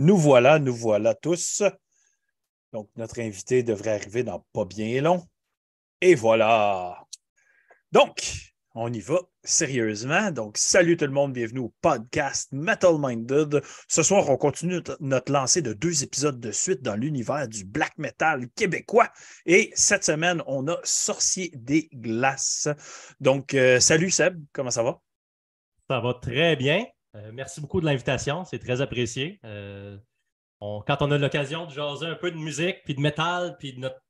Nous voilà, nous voilà tous. Donc, notre invité devrait arriver dans pas bien long. Et voilà. Donc, on y va sérieusement. Donc, salut tout le monde, bienvenue au podcast Metal Minded. Ce soir, on continue notre lancée de deux épisodes de suite dans l'univers du black metal québécois. Et cette semaine, on a Sorcier des Glaces. Donc, euh, salut Seb, comment ça va? Ça va très bien. Euh, merci beaucoup de l'invitation, c'est très apprécié. Euh, quand on a l'occasion de jaser un peu de musique, puis de métal, puis de notre,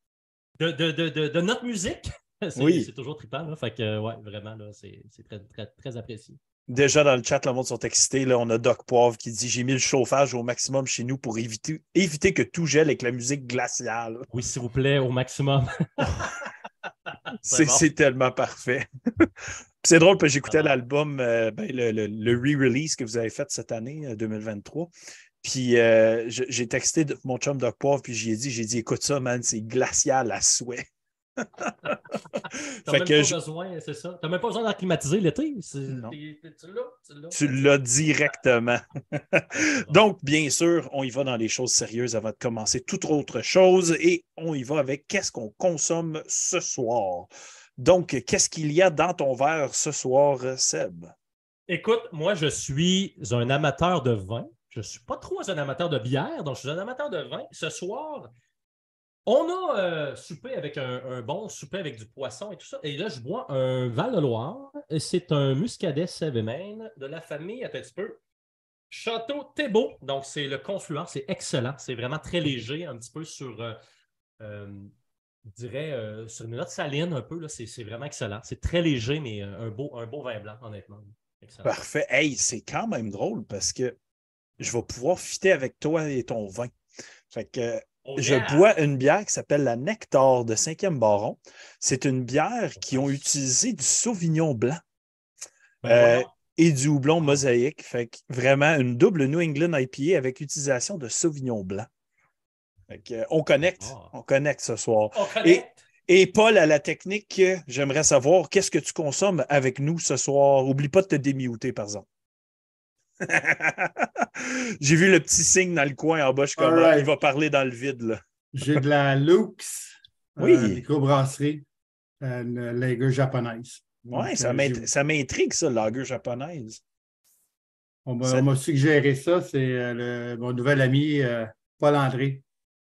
de, notre musique, c'est toujours trippant. Fait que, ouais, vraiment, c'est très, très, très apprécié. Déjà dans le chat, le monde sont excités. Là, on a Doc Poivre qui dit J'ai mis le chauffage au maximum chez nous pour éviter, éviter que tout gèle avec la musique glaciale. Oui, s'il vous plaît, au maximum. c'est tellement parfait. C'est drôle parce que j'écoutais l'album, euh, ben, le, re-release que vous avez fait cette année, 2023. Euh, puis euh, j'ai texté mon chum Doc Poivre, puis j'ai dit, j'ai dit, écoute ça, man, c'est glacial à souhait. T'as même, pas besoin, c'est ça. T'as même pas besoin d'acclimatiser l'été. Tu l'as directement. Donc, bien sûr, on y va dans les choses sérieuses avant de commencer toute autre chose et on y va avec qu'est-ce qu'on consomme ce soir. Donc, qu'est-ce qu'il y a dans ton verre ce soir, Seb? Écoute, moi, je suis un amateur de vin. Je ne suis pas trop un amateur de bière, donc je suis un amateur de vin. Ce soir, on a euh, soupé avec un, bon souper avec du poisson et tout ça. Et là, je bois un Val-de-Loire. C'est un Muscadet Maine de la famille, un petit peu, Château Thébault. Donc, c'est le confluent. C'est excellent. C'est vraiment très léger, un petit peu sur... Euh, euh, dirais, euh, sur une note saline un peu, c'est vraiment excellent. C'est très léger, mais euh, un beau, un beau vin blanc, honnêtement. Parfait. Hey, c'est quand même drôle parce que je vais pouvoir fitter avec toi et ton vin. Fait que oh, je bois une bière qui s'appelle la Nectar de 5e Baron. C'est une bière qui ont utilisé du Sauvignon blanc. Ben euh, et du houblon mosaïque. Fait que vraiment une double New England IPA avec utilisation de Sauvignon blanc on connecte. Ah. On connecte ce soir. Et, Paul, à la technique, j'aimerais savoir qu'est-ce que tu consommes avec nous ce soir. Oublie pas de te démuter, par exemple. J'ai vu le petit signe dans le coin en bas. Je comme, il va parler dans le vide. J'ai de la Lux, euh, oui. Euh, microbrasserie, une lager japonaise. Oui, ça euh, m'intrigue, ça, lager japonaise. On m'a suggéré ça. C'est euh, mon nouvel ami Paul André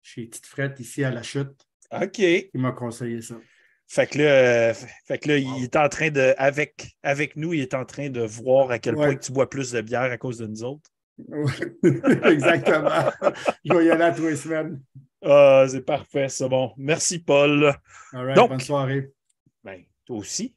chez Tite Frette, ici à la chute. OK. Il m'a conseillé ça. Fait que là, fait que là il est en train de, avec, avec nous, il est en train de voir à quel point tu bois plus de bière à cause de nous autres. Exactement. Je vais y aller à trois semaines. Ah, c'est parfait, c'est bon. Merci, Paul. All right, bonne soirée. Ben, toi aussi.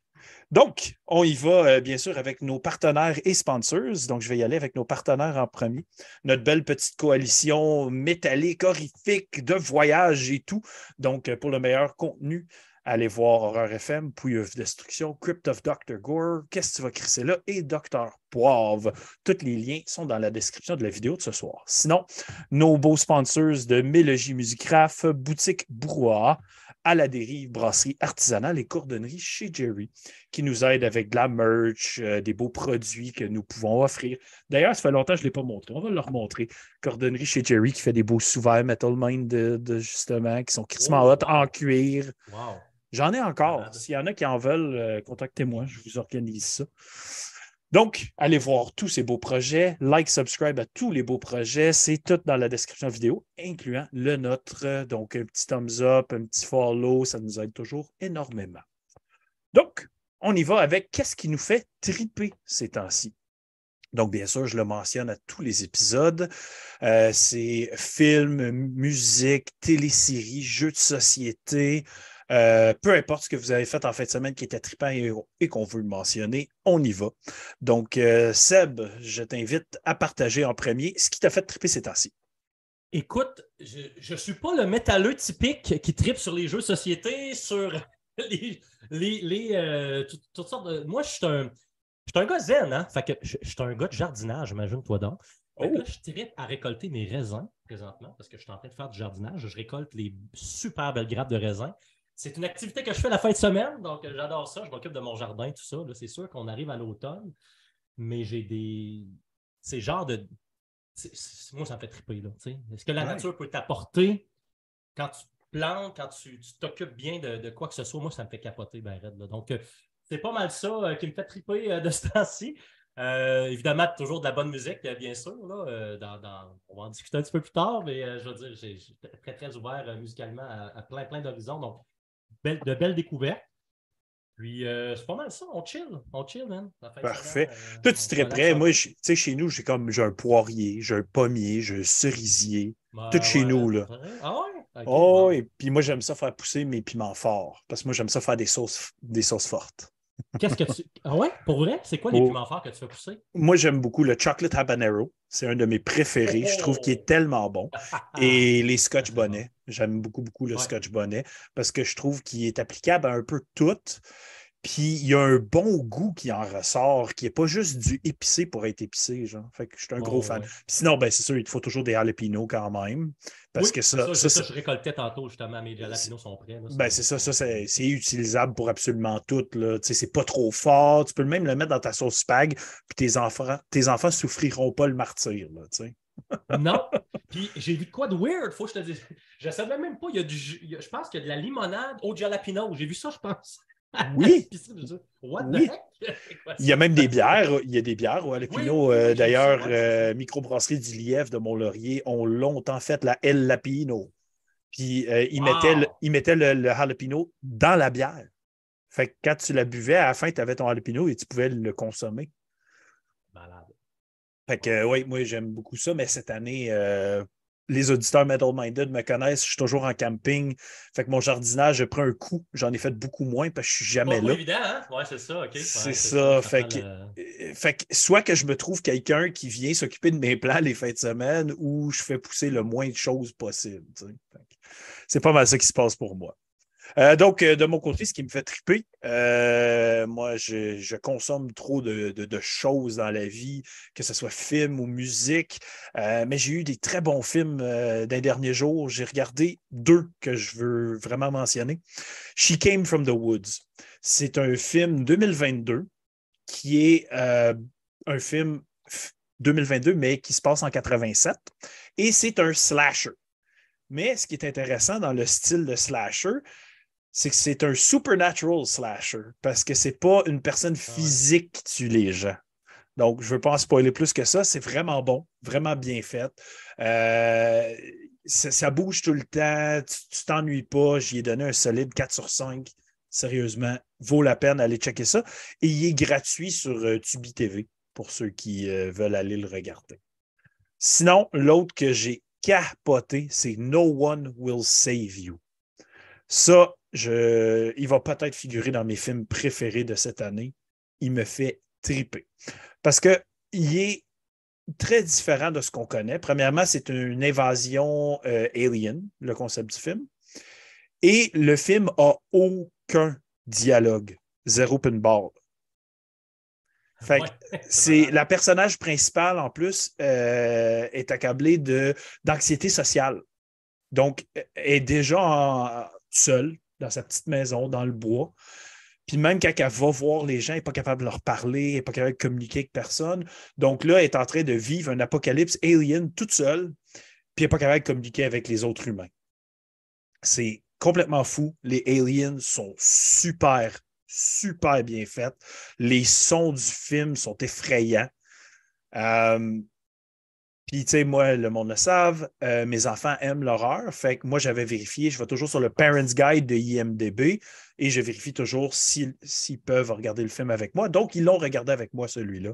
Donc, on y va euh, bien sûr avec nos partenaires et sponsors. Donc, je vais y aller avec nos partenaires en premier. Notre belle petite coalition métallique, horrifique, de voyage et tout. Donc, euh, pour le meilleur contenu, allez voir Horror FM, Pouille of Destruction, Crypt of Dr. Gore, Qu'est-ce que tu vas crisser là? Et Dr. Poivre. Tous les liens sont dans la description de la vidéo de ce soir. Sinon, nos beaux sponsors de Mélogie Musicraft, Boutique Brouhaha, à la dérive, brasserie artisanale et cordonnerie chez Jerry, qui nous aide avec de la merch, euh, des beaux produits que nous pouvons offrir. D'ailleurs, ça fait longtemps que je ne l'ai pas montré. On va leur montrer. Cordonnerie chez Jerry qui fait des beaux sous-verts Metal Mind de, justement, qui sont crissement hot en cuir. J'en ai encore. S'il y en a qui en veulent, euh, contactez-moi. Je vous organise ça. Donc, allez voir tous ces beaux projets. Like, subscribe à tous les beaux projets. C'est tout dans la description vidéo, incluant le nôtre. Donc, un petit thumbs up, un petit follow, ça nous aide toujours énormément. Donc, on y va avec qu'est-ce qui nous fait triper ces temps-ci. Donc, bien sûr, je le mentionne à tous les épisodes. Euh, c'est films, musique, téléséries, jeux de société, euh, peu importe ce que vous avez fait en fin de semaine qui était trippant et, qu'on veut mentionner, on y va. Donc, euh, Seb, je t'invite à partager en premier ce qui t'a fait tripper ces temps-ci. Écoute, je ne suis pas le métalleux typique qui tripe sur les jeux de société, sur les, les, euh, toutes, sortes de. Moi, je suis un, je suis un gars zen, hein? Fait que je, suis un gars de jardinage, imagine-toi donc. Oh. je tripe à récolter mes raisins présentement parce que je suis en train de faire du jardinage. Je récolte les super belles grappes de raisins. C'est une activité que je fais la fin de semaine, donc euh, j'adore ça. Je m'occupe de mon jardin, tout ça. C'est sûr qu'on arrive à l'automne, mais j'ai des. C'est genre de. moi, ça me fait triper. Est-ce que la nature peut t'apporter quand tu plantes, quand tu t'occupes bien de, quoi que ce soit? Moi, ça me fait capoter, ben, Donc, euh, c'est pas mal ça euh, qui me fait triper euh, de ce temps-ci. évidemment, toujours de la bonne musique, bien sûr. Là, on va en discuter un petit peu plus tard, mais je veux dire, j'ai très, très ouvert musicalement à, plein, plein d'horizons. Donc, de belles découvertes. Puis, euh, c'est pas mal ça. On chill. On chill, man. Parfait. Euh, Toi, tu serais prêt. Moi, tu sais, chez nous, j'ai comme j'ai un poirier, j'ai un pommier, j'ai un cerisier. tout chez nous, là. Ah ouais? oh, et puis moi, j'aime ça faire pousser mes piments forts. Parce que moi, j'aime ça faire des sauces, des sauces fortes. Qu'est-ce que tu. Ah ouais? Pour vrai? C'est quoi les oh. piments forts que tu fais pousser? Moi, j'aime beaucoup le chocolate habanero. C'est un de mes préférés. Je trouve qu'il est tellement bon. Et les scotch bonnets. J'aime beaucoup, beaucoup le scotch bonnet parce que je trouve qu'il est applicable à un peu tout. Puis il y a un bon goût qui en ressort, qui n'est pas juste du épicé pour être épicé. Genre. Fait que je suis un gros fan. sinon, ben, c'est sûr, il te faut toujours des jalapenos quand même. Parce que ça, ça, je récoltais tantôt justement, mes jalapenos sont prêts. ben, c'est ça, ça c'est utilisable pour absolument tout. C'est pas trop fort. Tu peux même le mettre dans ta sauce spag, puis tes enfants, tes enfants souffriront pas le martyr. Là, non. Puis j'ai vu quoi de weird, faut que je te dise. Je ne savais même pas, il y a du, je pense qu'il y a de la limonade au jalapeno. J'ai vu ça, je pense. Oui. Il y a même des bières. Il y a des bières au Jalapino. Euh, d'ailleurs, euh, Microbrasserie du Lièvre de Mont-Laurier ont longtemps fait la El Lapino. Puis euh, ils, mettaient le, le, jalapeno dans la bière. Fait que quand tu la buvais, à la fin, tu avais ton jalapeno et tu pouvais le consommer. Malade. Fait que oui, moi j'aime beaucoup ça, mais cette année, les auditeurs Metal Minded me connaissent, je suis toujours en camping. Fait que mon jardinage, je prends un coup. J'en ai fait beaucoup moins parce que je suis jamais là. évident, hein? Ouais, c'est ça, OK. c'est ça. fait, que, euh, fait que soit que je me trouve quelqu'un qui vient s'occuper de mes plants les fins de semaine ou je fais pousser le moins de choses possible. C'est pas mal ça qui se passe pour moi. Euh, donc, euh, de mon côté, ce qui me fait triper, euh, moi, je, consomme trop de, choses dans la vie, que ce soit film ou musique, mais j'ai eu des très bons films d'un dernier jour. J'ai regardé deux que je veux vraiment mentionner. She Came from the Woods. C'est un film 2022 qui est un film 2022, mais qui se passe en 87. Et c'est un slasher. Mais ce qui est intéressant dans le style de slasher, c'est que c'est un supernatural slasher parce que c'est pas une personne ah physique qui tue les gens. Donc, je ne veux pas en spoiler plus que ça. C'est vraiment bon, vraiment bien fait. Euh, ça, bouge tout le temps. Tu t'ennuies pas. J'y ai donné un solide 4 sur 5. Sérieusement, vaut la peine d'aller checker ça. Et il est gratuit sur euh, Tubi TV pour ceux qui euh, veulent aller le regarder. Sinon, l'autre que j'ai capoté, c'est No One Will Save You. Ça, je, il va peut-être figurer dans mes films préférés de cette année. Il me fait triper. Parce qu'il est très différent de ce qu'on connaît. Premièrement, c'est une invasion euh, alien, le concept du film. Et le film a aucun dialogue, zéro pinball. Fait c'est la personnage principale en plus euh, est accablée d'anxiété sociale. Donc, est déjà seule, dans sa petite maison, dans le bois. Puis même quand elle va voir les gens, elle n'est pas capable de leur parler, elle n'est pas capable de communiquer avec personne. Donc là, elle est en train de vivre un apocalypse alien toute seule, puis elle n'est pas capable de communiquer avec les autres humains. C'est complètement fou. Les aliens sont super, super bien faits. Les sons du film sont effrayants. Euh, puis, tu sais, moi, le monde le savent, euh, mes enfants aiment l'horreur. Fait que moi, j'avais vérifié, je vais toujours sur le Parents Guide de IMDB et je vérifie toujours s'ils peuvent regarder le film avec moi. Donc, ils l'ont regardé avec moi, celui-là.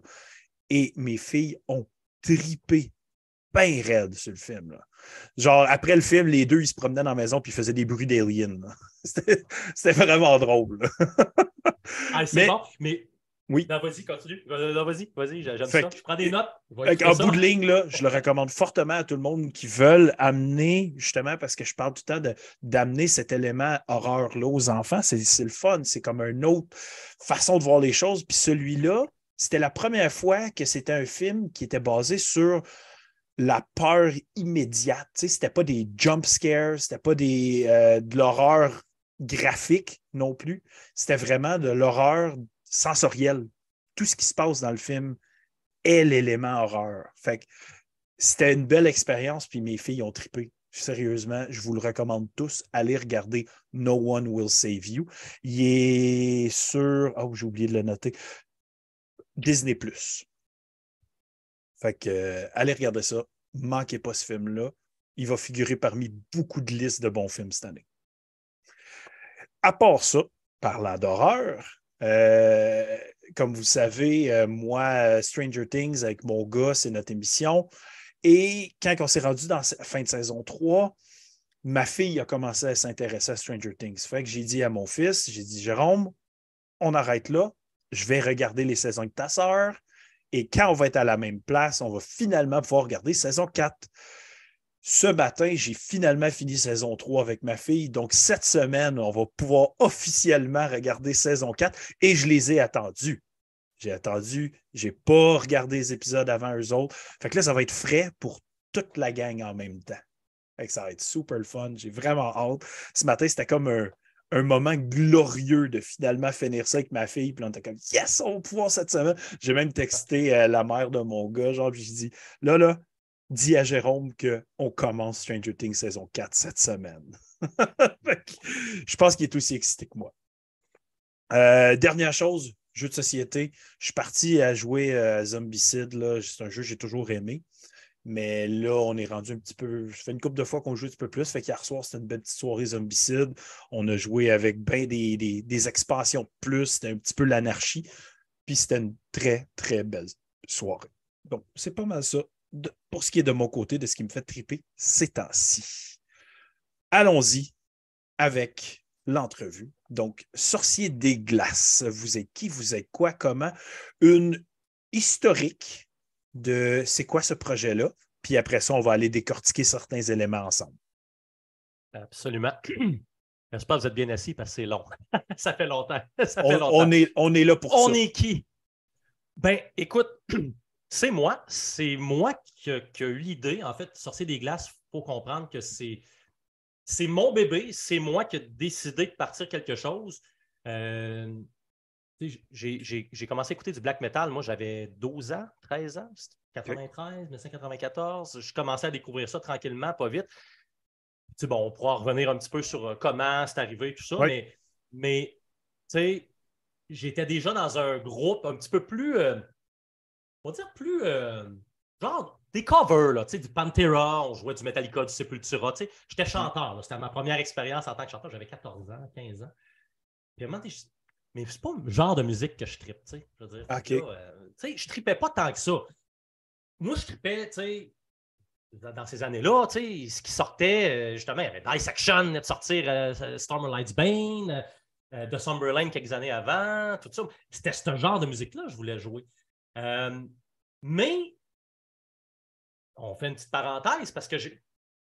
Et mes filles ont tripé bien raide sur le film. Là. Genre, après le film, les deux, ils se promenaient dans la maison puis ils faisaient des bruits d'aliens. C'était vraiment drôle. ah, c'est bon, mais oui. Non, vas-y, continue. vas-y, vas-y, j'aime ça. Je prends des notes. En bout de ligne, là, je le recommande fortement à tout le monde qui veulent amener, justement, parce que je parle tout le temps d'amener cet élément horreur-là aux enfants. C'est le fun. C'est comme une autre façon de voir les choses. Puis celui-là, c'était la première fois que c'était un film qui était basé sur la peur immédiate. Ce n'était pas des jump scares, c'était pas des, euh, de l'horreur graphique non plus. C'était vraiment de l'horreur sensoriel. Tout ce qui se passe dans le film est l'élément horreur. Fait c'était une belle expérience, puis mes filles ont trippé. Sérieusement, je vous le recommande tous. Allez regarder No One Will Save You. Il est sur. Oh, j'ai oublié de le noter. Disney. Fait que, euh, allez regarder ça. Manquez pas ce film-là. Il va figurer parmi beaucoup de listes de bons films cette année. À part ça, parlant d'horreur, euh, comme vous savez, euh, moi, Stranger Things avec mon gars, c'est notre émission. Et quand on s'est rendu dans la fin de saison 3, ma fille a commencé à s'intéresser à Stranger Things. Fait que j'ai dit à mon fils, j'ai dit, Jérôme, on arrête là, je vais regarder les saisons de ta sœur. Et quand on va être à la même place, on va finalement pouvoir regarder saison 4. Ce matin, j'ai finalement fini saison 3 avec ma fille. Donc, cette semaine, on va pouvoir officiellement regarder saison 4 et je les ai attendus. J'ai attendu, j'ai pas regardé les épisodes avant eux autres. Fait que là, ça va être frais pour toute la gang en même temps. Fait que ça va être super fun. J'ai vraiment hâte. Ce matin, c'était comme un, moment glorieux de finalement finir ça avec ma fille. Puis on était comme Yes, on va pouvoir cette semaine. J'ai même texté euh, la mère de mon gars, genre, puis j'ai dit Là, là, dis à Jérôme qu'on commence Stranger Things saison 4 cette semaine. je pense qu'il est aussi excité que moi. Euh, dernière chose, jeu de société. Je suis parti à jouer à Zombicide. C'est un jeu que j'ai toujours aimé. Mais là, on est rendu un petit peu. Ça fait une couple de fois qu'on joue un petit peu plus. Fait qu'hier soir, c'était une belle petite soirée zombicide. On a joué avec bien des, des, expansions plus. C'était un petit peu l'anarchie. Puis c'était une très, très belle soirée. Donc, c'est pas mal ça pour ce qui est de mon côté, de ce qui me fait triper ces temps-ci. Allons-y avec l'entrevue. Donc, Sorcier des glaces, vous êtes qui, vous êtes quoi, comment? Une historique de c'est quoi ce projet-là, puis après ça, on va aller décortiquer certains éléments ensemble. Absolument. J'espère que vous êtes bien assis parce que c'est long. ça fait longtemps. on, est, on est là pour ça. On est qui? Ben, écoute, c'est moi. C'est moi qui, qui a eu l'idée. En fait, Sorcier des glaces, il faut comprendre que c'est c'est mon bébé, c'est moi qui ai décidé de partir quelque chose. Euh, j'ai commencé à écouter du black metal. Moi, j'avais 12 ans, 13 ans, 93, 1994. Je commençais à découvrir ça tranquillement, pas vite. bon, on pourra revenir un petit peu sur euh, comment c'est arrivé, tout ça, mais, mais j'étais déjà dans un groupe un petit peu plus, euh, on va dire plus, genre des covers, là, du Pantera, on jouait du Metallica, du Sepultura. J'étais chanteur. C'était ma première expérience en tant que chanteur. J'avais 14 ans, 15 ans. Puis à un moment, mais c'est pas le genre de musique que je tripe. Je veux dire, euh, je tripais pas tant que ça. Moi, je tripais, tu sais, dans ces années-là, ce qui sortait, euh, justement, il y avait Dissection de sortir euh, Storm Lights Bane, The Summerlane quelques années avant, tout ça. C'était ce genre de musique-là que je voulais jouer. Mais on fait une petite parenthèse parce que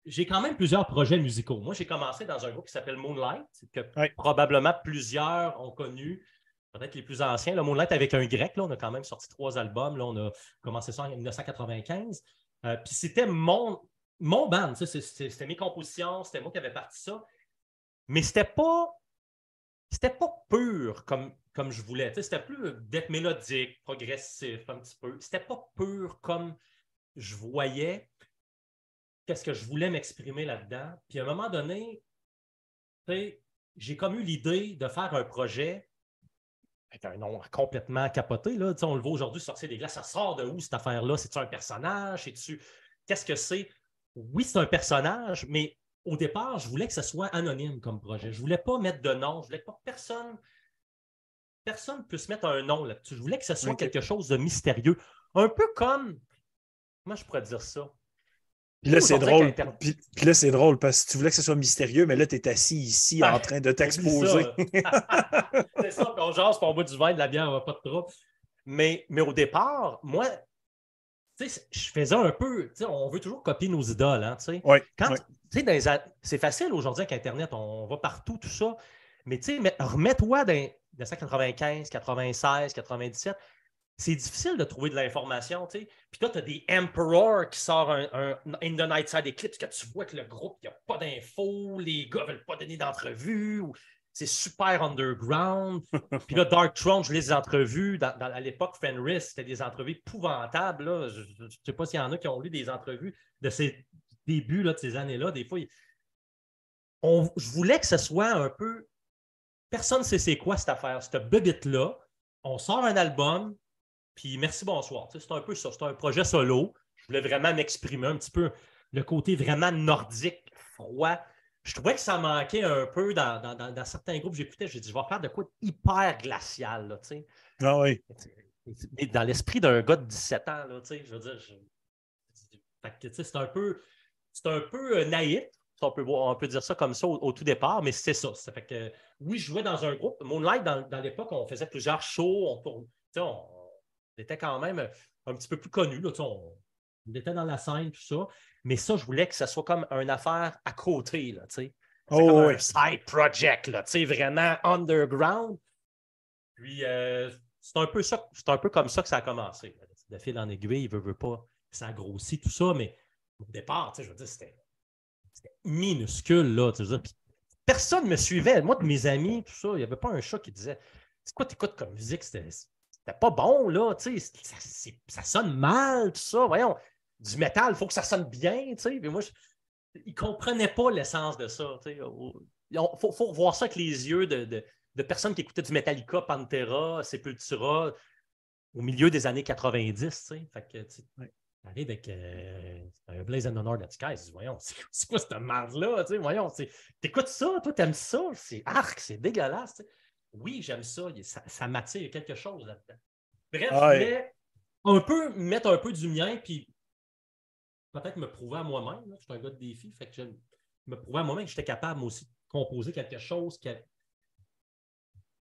j'ai quand même plusieurs projets musicaux. Moi, j'ai commencé dans un groupe qui s'appelle Moonlight, que probablement plusieurs ont connu, peut-être les plus anciens. Le Moonlight avec un grec, là, on a quand même sorti trois albums. Là, on a commencé ça en 1995. Euh, puis c'était mon, mon band, c'était mes compositions, c'était moi qui avais parti ça. Mais c'était pas. C'était pas pur comme, comme je voulais. C'était plus d'être mélodique, progressif un petit peu. C'était pas pur comme je voyais qu'est-ce que je voulais m'exprimer là-dedans. Puis à un moment donné, j'ai comme eu l'idée de faire un projet avec un nom complètement capoté. Là. On le voit aujourd'hui sortir des glaces. Ça sort de où cette affaire-là? C'est-tu un personnage? Qu'est-ce que c'est? Oui, c'est un personnage, mais au départ, je voulais que ce soit anonyme comme projet. Je ne voulais pas mettre de nom. Je voulais pas que personne personne puisse mettre un nom là-dessus. Je voulais que ce soit quelque chose de mystérieux. Un peu comme Comment je pourrais dire ça? Puis là, c'est drôle. Puis, là, c'est drôle parce que tu voulais que ce soit mystérieux, mais là, tu es assis ici en train de t'exposer. c'est ça, on jase, on boit du vin, de la bière, on va pas de trop. Mais, mais au départ, moi, je faisais un peu, on veut toujours copier nos idoles. Hein, oui, C'est facile aujourd'hui avec Internet, on va partout, tout ça. Mais remets-toi dans 1995, 96, 97 c'est difficile de trouver de l'information. Tu sais. Puis toi, tu as des Emperor qui sort un, In the Night Side Eclipse que tu vois que le groupe, il n'y a pas d'infos, les gars ne veulent pas donner d'entrevue. Ou... c'est super underground. Puis là, Dark Throne, je les ai entrevus dans, à l'époque Fenris, c'était des entrevues épouvantables. Je ne sais pas s'il y en a qui ont lu des entrevues de ces débuts là, de ces années-là. Des fois, je voulais que ce soit un peu. Personne ne sait c'est quoi cette affaire, cette bebite-là. On sort un album, puis merci, bonsoir. c'est un peu ça. C'est un projet solo. Je voulais vraiment m'exprimer un petit peu le côté vraiment nordique, froid. Je trouvais que ça manquait un peu dans, certains groupes. J'écoutais, j'ai dit, je vais faire de quoi hyper glacial. Là, ah oui. dans l'esprit d'un gars de 17 ans, là, je veux dire, c'est un peu, c'est un peu euh, naïf. On peut, on peut dire ça comme ça au, tout départ, mais c'est ça. Ça fait que oui, je jouais dans un groupe. Moonlight, dans, dans l'époque, on faisait plusieurs shows. On, on, était quand même un petit peu plus connus. on, était dans la scène, tout ça. Mais ça, je voulais que ce soit comme une affaire à côté. Là, c'est oh, comme un side project, là, vraiment underground. Puis euh, c'est un, peu ça, c'est un peu comme ça que ça a commencé. De fil en aiguille, il veut, veut pas, ça a grossi, tout ça, mais au départ, je veux dire, c'était, minuscule. Là, personne ne me suivait. Moi, de mes amis, tout ça, il n'y avait pas un chat qui disait C'est quoi tu écoutes comme musique? C'était, pas bon, là, ça, ça sonne mal, tout ça. Voyons, du métal, il faut que ça sonne bien, tu sais. Mais moi, ils ne comprenaient pas l'essence de ça, tu sais. Il faut, faut voir ça avec les yeux de, personnes qui écoutaient du Metallica, Pantera, Sepultura au milieu des années 90, tu sais. Fait que, tu arrives avec euh, un Blaze and Honor That Sky, voyons, c'est quoi cette merde-là, voyons, t'écoutes ça, toi, t'aimes ça, c'est arc, c'est dégueulasse. Oui, j'aime ça, ça, ça m'attire quelque chose là-dedans. Bref, je voulais un peu mettre un peu du mien, puis peut-être me prouver à moi-même. Je suis un gars de défi. Fait que je me prouver à moi-même que j'étais capable aussi de composer quelque chose. Qui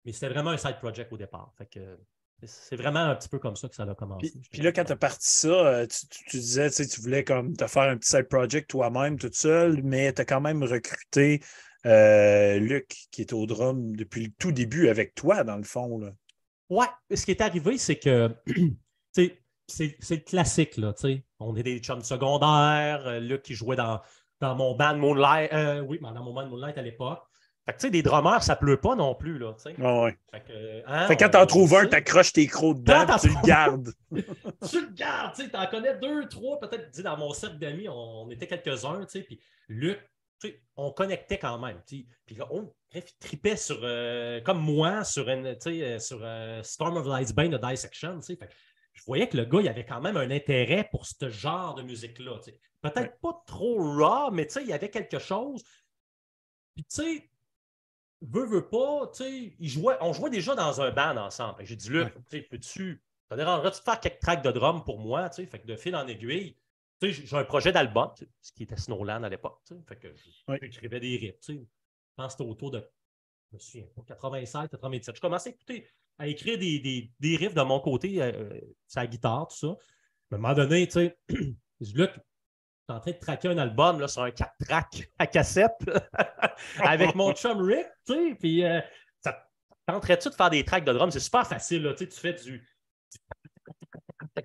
Mais c'était vraiment un side project au départ. Fait que c'est vraiment un petit peu comme ça que ça a commencé. Puis, là, quand tu as parti ça, euh, tu, disais tu, tu voulais comme te faire un petit side project toi-même, toute seule, mais tu as quand même recruté euh, Luc, qui est au drum depuis le tout début avec toi, dans le fond. Là. Ouais, ce qui est arrivé, c'est que c'est le classique, là, tu sais. On est des chums secondaires, euh, Luc qui jouait dans, dans mon band Moonlight, euh, oui, dans mon band Moonlight à l'époque. Fait que, tu sais, des drummers, ça pleut pas non plus, là, tu sais. Ouais. Fait que, hein, fait quand t'en trouves un, t'accroches tes crocs dedans, tu le gardes. tu le gardes, tu sais, t'en connais deux, trois, peut-être, dans mon cercle d'amis, on, était quelques-uns, tu sais, puis Luc, tu sais, on connectait quand même, tu sais. Puis là, on tripait sur, euh, comme moi, sur, une, sur Storm of Light's Bane de Dissection, tu sais. Fait je voyais que le gars, il avait quand même un intérêt pour ce genre de musique-là. Peut-être pas trop raw, mais il y avait quelque chose. Puis, tu sais, veut, veut pas, tu sais, on jouait déjà dans un band ensemble. J'ai dit, Luc, sais, peux-tu, ça dérangerait-tu de faire quelques tracks de drum pour moi, tu sais, fait que de fil en aiguille, tu sais, j'ai un projet d'album, ce qui était Snowland à l'époque, tu sais, fait que j'écrivais des riffs, tu sais. Je pense que c'était autour de, je me souviens 87, 87. Je commençais à écouter à écrire des, des, des riffs de mon côté, euh, sa guitare, tout ça. À un moment donné, tu sais, je dis, Luc, tu es en train de traquer un album là, sur un 4 track à cassette avec mon chum Rick, tu sais, puis euh, ça tenterait-tu de faire des tracks de drum? C'est super facile, là, tu fais du.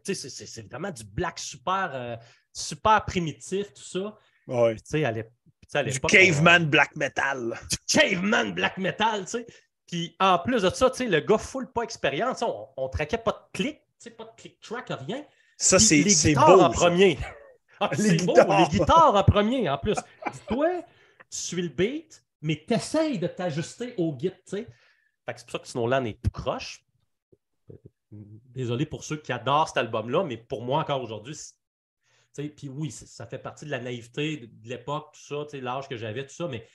c'est vraiment du black super, euh, super primitif, tout ça. Ouais. Tu sais, à du caveman black metal. Du caveman black metal, tu sais. Puis en plus de ça, le gars full pas expérience, on, on traquait pas de clic, pas de click track, rien. Ça, c'est beau. en premier. Ah, les, guitares. les guitares en premier, en plus. Dis-toi, tu suis le beat, mais tu essayes de t'ajuster au git, tu sais. c'est pour ça que Snowland est tout croche. Désolé pour ceux qui adorent cet album-là, mais pour moi, encore aujourd'hui, puis oui, ça fait partie de la naïveté de l'époque, tout ça, l'âge que j'avais, tout ça, mais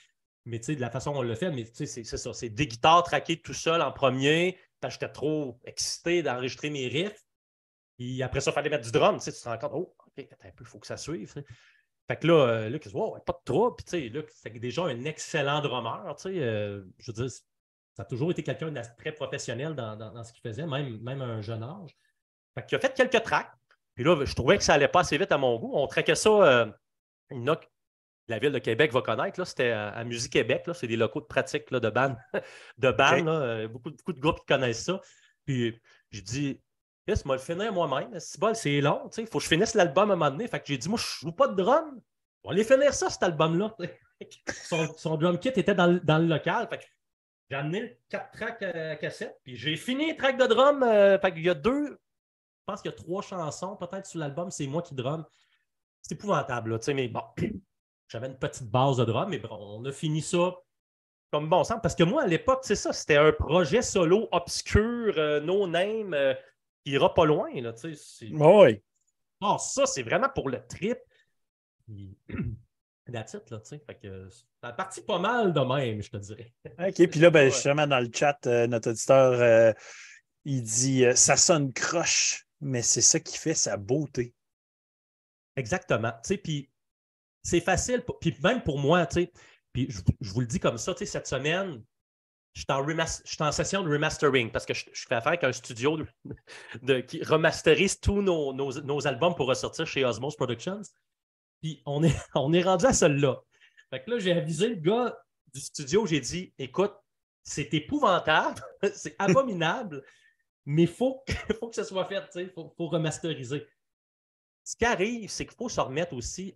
mais tu sais, de la façon dont on le fait, mais c'est ça. C'est des guitares traquées tout seul en premier, parce que j'étais trop excité d'enregistrer mes riffs. Puis après ça, il fallait mettre du drum. Tu te rends compte, oh, OK, un peu, il faut que ça suive. Fait que là, euh, Luc, wow, pas de trouble. Puis tu sais, Luc, c'est déjà un excellent drummer. Tu sais, euh, je veux dire, ça a toujours été quelqu'un de très professionnel dans, dans, ce qu'il faisait, même, même à un jeune âge. Fait qu'il a fait quelques tracks. Puis là, je trouvais que ça allait pas assez vite à mon goût. On traquait ça. Euh, une, la ville de Québec va connaître. C'était à, Musique Québec. C'est des locaux de pratique là, de band. de band euh, beaucoup, beaucoup, de groupes qui connaissent ça. Puis je dis, yes, moi le finir moi-même. C'est long. Il faut que je finisse l'album à un moment donné. Fait que j'ai dit, moi, je joue pas de drum. On va aller finir ça, cet album-là. son, drum kit était dans, le local. Fait J'ai amené quatre tracks à cassette, puis j'ai fini les tracks de drum. Euh, il y a deux, je pense qu'il y a trois chansons peut-être sur l'album, c'est moi qui drum. C'est épouvantable, là, mais bon, j'avais une petite base de drum, mais bon, on a fini ça comme bon sens. Parce que moi, à l'époque, c'est ça, c'était un projet solo obscur, euh, no name, euh, qui ira pas loin. Là, oui. Oh, ça, c'est vraiment pour le trip. That's it, là, tu sais. Fait que ça parti pas mal de même, je te dirais. OK, puis là, ben, justement, dans le chat, euh, notre auditeur, il dit ça sonne croche, mais c'est ça qui fait sa beauté. Exactement. Tu sais, puis c'est facile, puis même pour moi, tu sais, puis je, vous le dis comme ça, tu sais, cette semaine, je suis en, session de remastering parce que je, fais affaire avec un studio qui remasterise tous nos, albums pour ressortir chez Osmos Productions. Puis on est, rendu à celui-là. Fait que là, j'ai avisé le gars du studio, j'ai dit écoute, c'est épouvantable, c'est abominable, mais il faut, que ça soit fait, il faut, faut remasteriser. Ce qui arrive, c'est qu'il faut se remettre aussi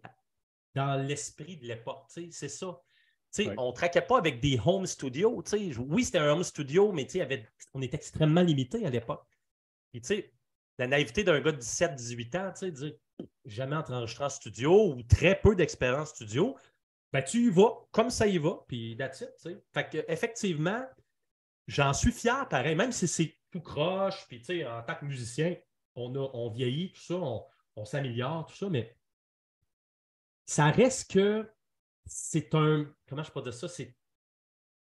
dans l'esprit de l'époque. C'est ça. On ne traquait pas avec des home studios. Oui, c'était un home studio, mais on était extrêmement limité à l'époque. la naïveté d'un gars de 17-18 ans, dire jamais enregistré en studio ou très peu d'expérience studio, ben, tu y vas comme ça y va, puis that's it. Fait que, effectivement, j'en suis fier pareil, même si c'est tout croche, puis en tant que musicien, on, a, on vieillit, tout ça, on, on s'améliore, tout ça, mais ça reste que c'est un. Comment je peux dire ça? C'est,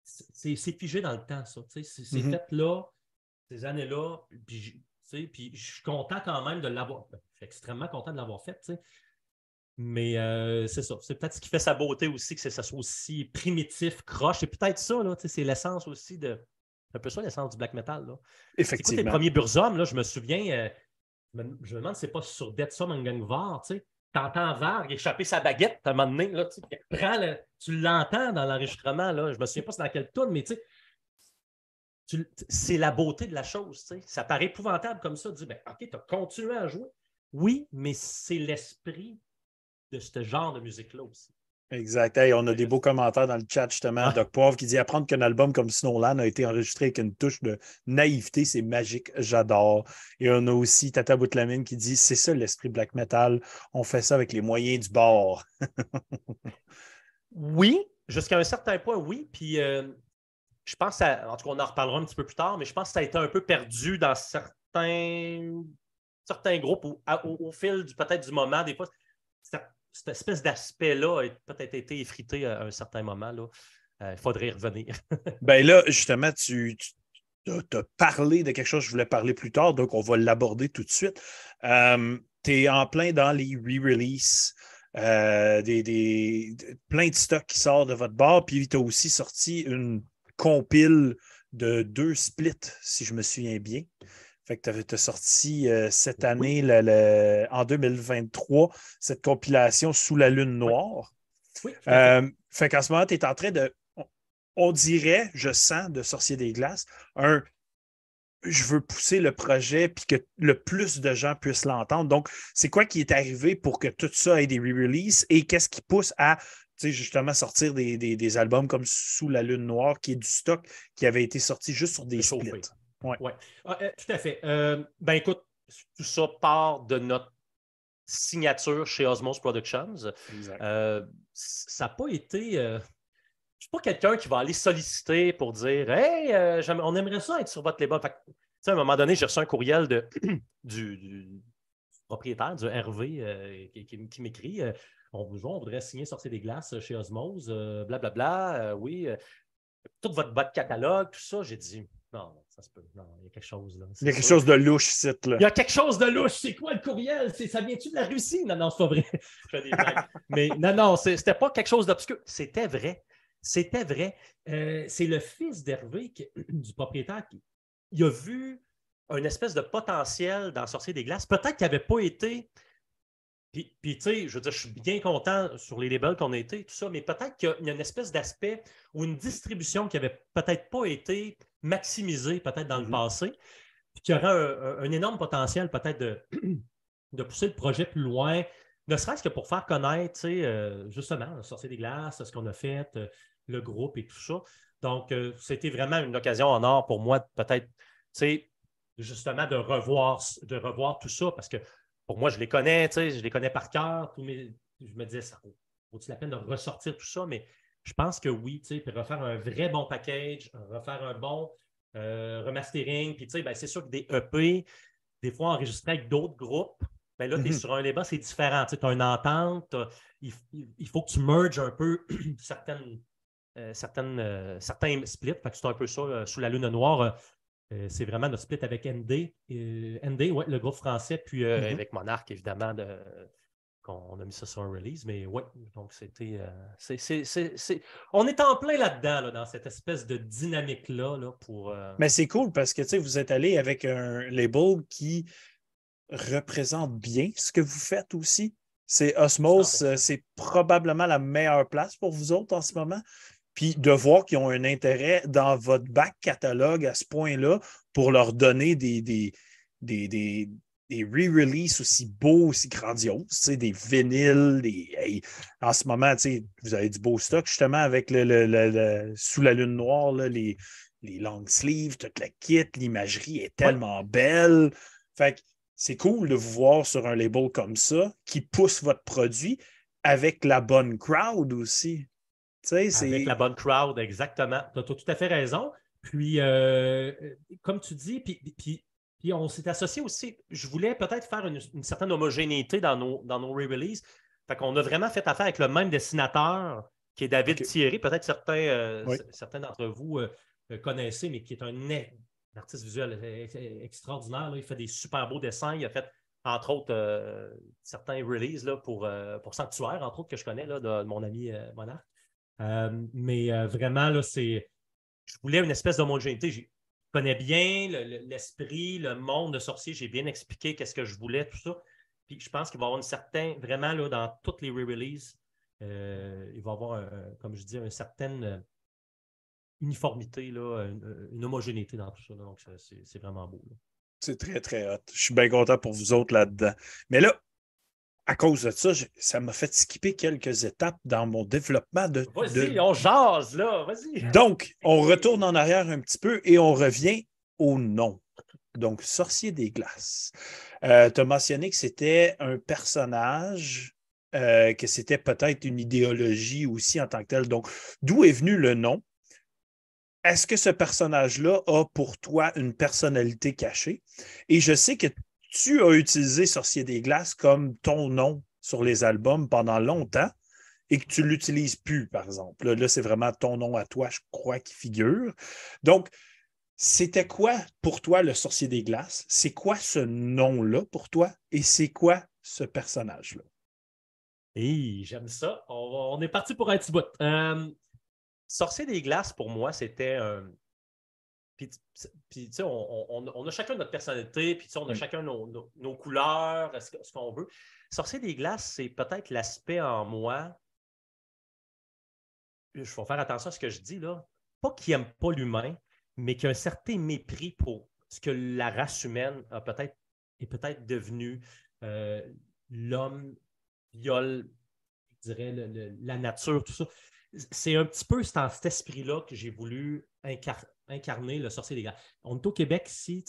c'est, figé dans le temps, ça. C'est, mm-hmm. fait là, ces années-là. Puis, je suis content quand même de l'avoir. Ben, je suis extrêmement content de l'avoir fait. Mais euh, c'est ça. C'est peut-être ce qui fait sa beauté aussi, que ça soit aussi primitif, croche. C'est peut-être ça, là, c'est l'essence aussi de. un peu ça l'essence du black metal. Là. Effectivement. les premiers Burzum, là, je me souviens, euh, je, me, demande si c'est pas sur Dead Som Angangvar, tu sais t'entends Varg échapper sa baguette à un moment donné. Là, tu, tu l'entends dans l'enregistrement. Je ne me souviens pas c'est dans quel tune, mais c'est la beauté de la chose. Ça paraît épouvantable comme ça. Tu dis, ben, OK, tu as continué à jouer. Oui, mais c'est l'esprit de ce genre de musique-là aussi. Exact. on a des beaux commentaires dans le chat, justement. Doc Poivre qui dit apprendre qu'un album comme Snowland a été enregistré avec une touche de naïveté, c'est magique, j'adore. Et on a aussi Tata Boutlamine qui dit c'est ça l'esprit black metal, on fait ça avec les moyens du bord. oui, jusqu'à un certain point, oui. Puis euh, je pense, à, en tout cas, on en reparlera un petit peu plus tard, mais je pense que ça a été un peu perdu dans certains, certains groupes au, fil peut-être du moment. Des fois, cette espèce d'aspect-là a peut-être été effrité à un certain moment. Euh, il faudrait y revenir. ben là, justement, tu, as parlé de quelque chose que je voulais parler plus tard, donc on va l'aborder tout de suite. Euh, tu es en plein dans les re-releases. Euh, des, plein de stocks qui sortent de votre bar, puis tu as aussi sorti une compile de deux splits, si je me souviens bien. Fait que tu as, sorti euh, cette année, en 2023, cette compilation Sous la Lune Noire. Oui. Euh, fait qu'en ce moment, tu es en train de. On, dirait, je sens, de Sorcier des Glaces, un je veux pousser le projet puis que le plus de gens puissent l'entendre. Donc, c'est quoi qui est arrivé pour que tout ça ait des re-releases et qu'est-ce qui pousse à justement sortir des, albums comme Sous la Lune Noire, qui est du stock qui avait été sorti juste sur des splits? Oui, ouais. Ah, euh, tout à fait. Euh, ben écoute, tout ça part de notre signature chez Osmos Productions. Euh, ça n'a pas été. je ne suis pas quelqu'un qui va aller solliciter pour dire Hey, on aimerait ça être sur votre label. à un moment donné, j'ai reçu un courriel de, du, propriétaire, du Hervé, qui, m'écrit on, on, voudrait signer Sorcier des Glaces chez Osmos, blablabla. Bla, bla, oui, tout votre, votre catalogue, tout ça. J'ai dit non, ça se peut. Non, il y a quelque chose là. Il y a quelque chose de louche ici. Là. Il y a quelque chose de louche. C'est quoi le courriel? Ça vient-tu de la Russie? Non, non, c'est pas vrai. Je fais des Mais non, non, c'était pas quelque chose d'obscur. C'était vrai. C'était vrai. Euh, c'est le fils d'Hervé, du propriétaire, qui il a vu un espèce de potentiel dans Sorcier des Glaces. Peut-être qu'il n'avait pas été puis, tu sais, je veux dire, je suis bien content sur les labels qu'on a été, tout ça, mais peut-être qu'il y a une espèce d'aspect ou une distribution qui n'avait peut-être pas été maximisée peut-être dans le mm-hmm. passé, puis qu'il y aurait un, énorme potentiel peut-être de, de pousser le projet plus loin, ne serait-ce que pour faire connaître, tu sais, euh, justement, sortir des glaces, ce qu'on a fait, euh, le groupe et tout ça. Donc, euh, c'était vraiment une occasion en or pour moi, peut-être, tu sais, justement, de revoir, de revoir tout ça parce que pour moi, je les connais, tu sais, je les connais par cœur. je me disais, ça vaut-il la peine de ressortir tout ça? Mais je pense que oui, tu sais, puis refaire un vrai bon package, refaire un bon euh, remastering, puis tu sais, ben, c'est sûr que des EP, des fois enregistrés avec d'autres groupes, ben là, tu es mhm. sur un débat, c'est différent. Tu as une entente, il, faut que tu merges un peu certaines, euh, certaines, euh, certains splits. c'est un peu ça, sous la lune noire. c'est vraiment notre split avec ND. ND, ouais, le groupe français, puis mhm. avec Monarch, évidemment, de, on a mis ça sur un release, mais oui, donc c'était. Euh, on est en plein là-dedans, dans cette espèce de dynamique-là. Là, pour. Euh, mais c'est cool parce que vous êtes allé avec un label qui représente bien ce que vous faites aussi. C'est Osmos, euh, c'est probablement la meilleure place pour vous autres en ce moment. Puis de voir qu'ils ont un intérêt dans votre back catalogue à ce point-là pour leur donner des, des, des des re-releases aussi beaux, aussi grandioses, des vinyles, des, en ce moment, vous avez du beau stock justement avec le, sous la lune noire, les, les long sleeves, toute la kit, l'imagerie est tellement belle. Fait c'est cool de vous voir sur un label comme ça qui pousse votre produit avec la bonne crowd aussi. Avec la bonne crowd, exactement. Tu as, tout à fait raison. Puis, euh, comme tu dis, puis, puis puis on s'est associé aussi. Je voulais peut-être faire une, certaine homogénéité dans nos, dans nos re-releases. Fait qu'on a vraiment fait affaire avec le même dessinateur qui est David Thierry. Peut-être certains, euh, certains d'entre vous euh, euh, connaissez, mais qui est un, artiste visuel extraordinaire. Il fait des super beaux dessins. Il a fait, entre autres, certains releases là, pour, pour Sanctuaire, entre autres, que je connais là, de, mon ami Monarch. mais vraiment, là, c'est. Je voulais une espèce d'homogénéité connais bien l'esprit, le, monde de sorcier. J'ai bien expliqué qu'est-ce que je voulais, tout ça. Puis je pense qu'il va y avoir une certaine, vraiment, là, dans toutes les re-releases, euh, il va y avoir, comme je dis, une certaine euh, uniformité, là, une, homogénéité dans tout ça. donc, c'est vraiment beau. C'est très, très hot. Je suis bien content pour vous autres là-dedans. Mais là, à cause de ça, ça m'a fait skipper quelques étapes dans mon développement de. Vas-y, on jase là, vas-y. Donc, on retourne en arrière un petit peu et on revient au nom. Donc, Sorcier des Glaces. Euh, tu as mentionné que c'était un personnage, euh, que c'était peut-être une idéologie aussi en tant que tel. Donc, d'où est venu le nom? Est-ce que ce personnage-là a pour toi une personnalité cachée? Et je sais que tu as utilisé Sorcier des Glaces comme ton nom sur les albums pendant longtemps et que tu ne l'utilises plus, par exemple. Là, c'est vraiment ton nom à toi, je crois, qui figure. Donc, c'était quoi pour toi le Sorcier des Glaces? C'est quoi ce nom-là pour toi? Et c'est quoi ce personnage-là? Hey, j'aime ça. On, est parti pour un petit bout. Euh, Sorcier des Glaces, pour moi, c'était un, puis, tu sais, on, a chacun notre personnalité, puis on a chacun nos, couleurs, ce, qu'on veut. Sorcier des glaces, c'est peut-être l'aspect en moi. Il faut faire attention à ce que je dis là. Pas qu'il n'aime pas l'humain, mais qu'il a un certain mépris pour ce que la race humaine a peut-être est peut-être devenue. Euh, l'homme viole, je dirais, la nature, tout ça. C'est un petit peu dans cet esprit-là que j'ai voulu incarner incarner le sorcier des glaces. On est au Québec ici,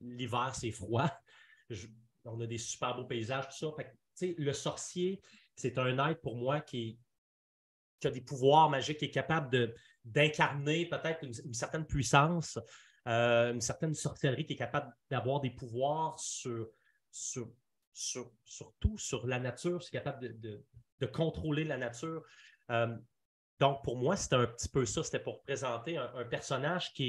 l'hiver, c'est froid. on a des super beaux paysages, tout ça. le sorcier, c'est un être pour moi qui, a des pouvoirs magiques, qui est capable d'incarner peut-être une, certaine puissance, euh, une certaine sorcellerie, qui est capable d'avoir des pouvoirs sur, sur, sur, surtout sur la nature, c'est capable de, contrôler la nature. Euh, donc, pour moi, c'était un petit peu ça. C'était pour présenter un, personnage qui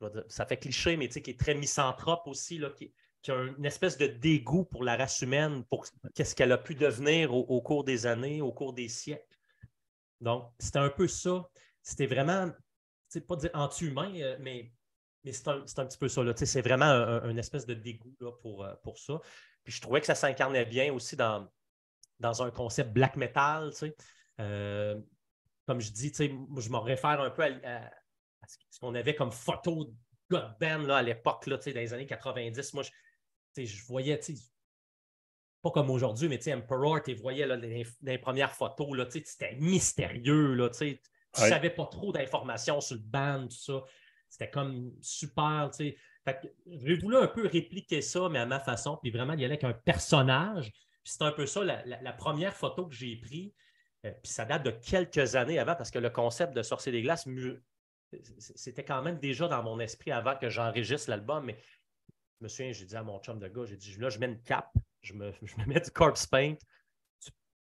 est, ça fait cliché, mais qui est très misanthrope aussi, là, qui, a une espèce de dégoût pour la race humaine, pour qu'est-ce qu'elle a pu devenir au, cours des années, au cours des siècles. Donc, c'était un peu ça. C'était vraiment, pas dire anti-humain, euh, mais, mais c'est un, petit peu ça. C'est vraiment un, espèce de dégoût pour, euh, pour ça. Puis je trouvais que ça s'incarnait bien aussi dans, dans un concept black metal. Euh, comme je dis, je me réfère un peu à, ce qu'on avait comme photo de God Band à l'époque, dans les années 90. Moi, je, je voyais, pas comme aujourd'hui, mais Emperor, tu voyais là, les, les, premières photos, c'était mystérieux. Là, tu ne savais pas trop d'informations sur le band, tout ça. C'était comme super. J'ai voulu un peu répliquer ça, mais à ma façon, puis vraiment y aller avec un personnage. C'est un peu ça, la, première photo que j'ai prise. Euh, puis ça date de quelques années avant, parce que le concept de Sorcier des Glaces, c'était quand même déjà dans mon esprit avant que j'enregistre l'album. Mais je me souviens, j'ai dit à mon chum de gars, j'ai dit là, je mets une cape, je me, mets du corpse paint,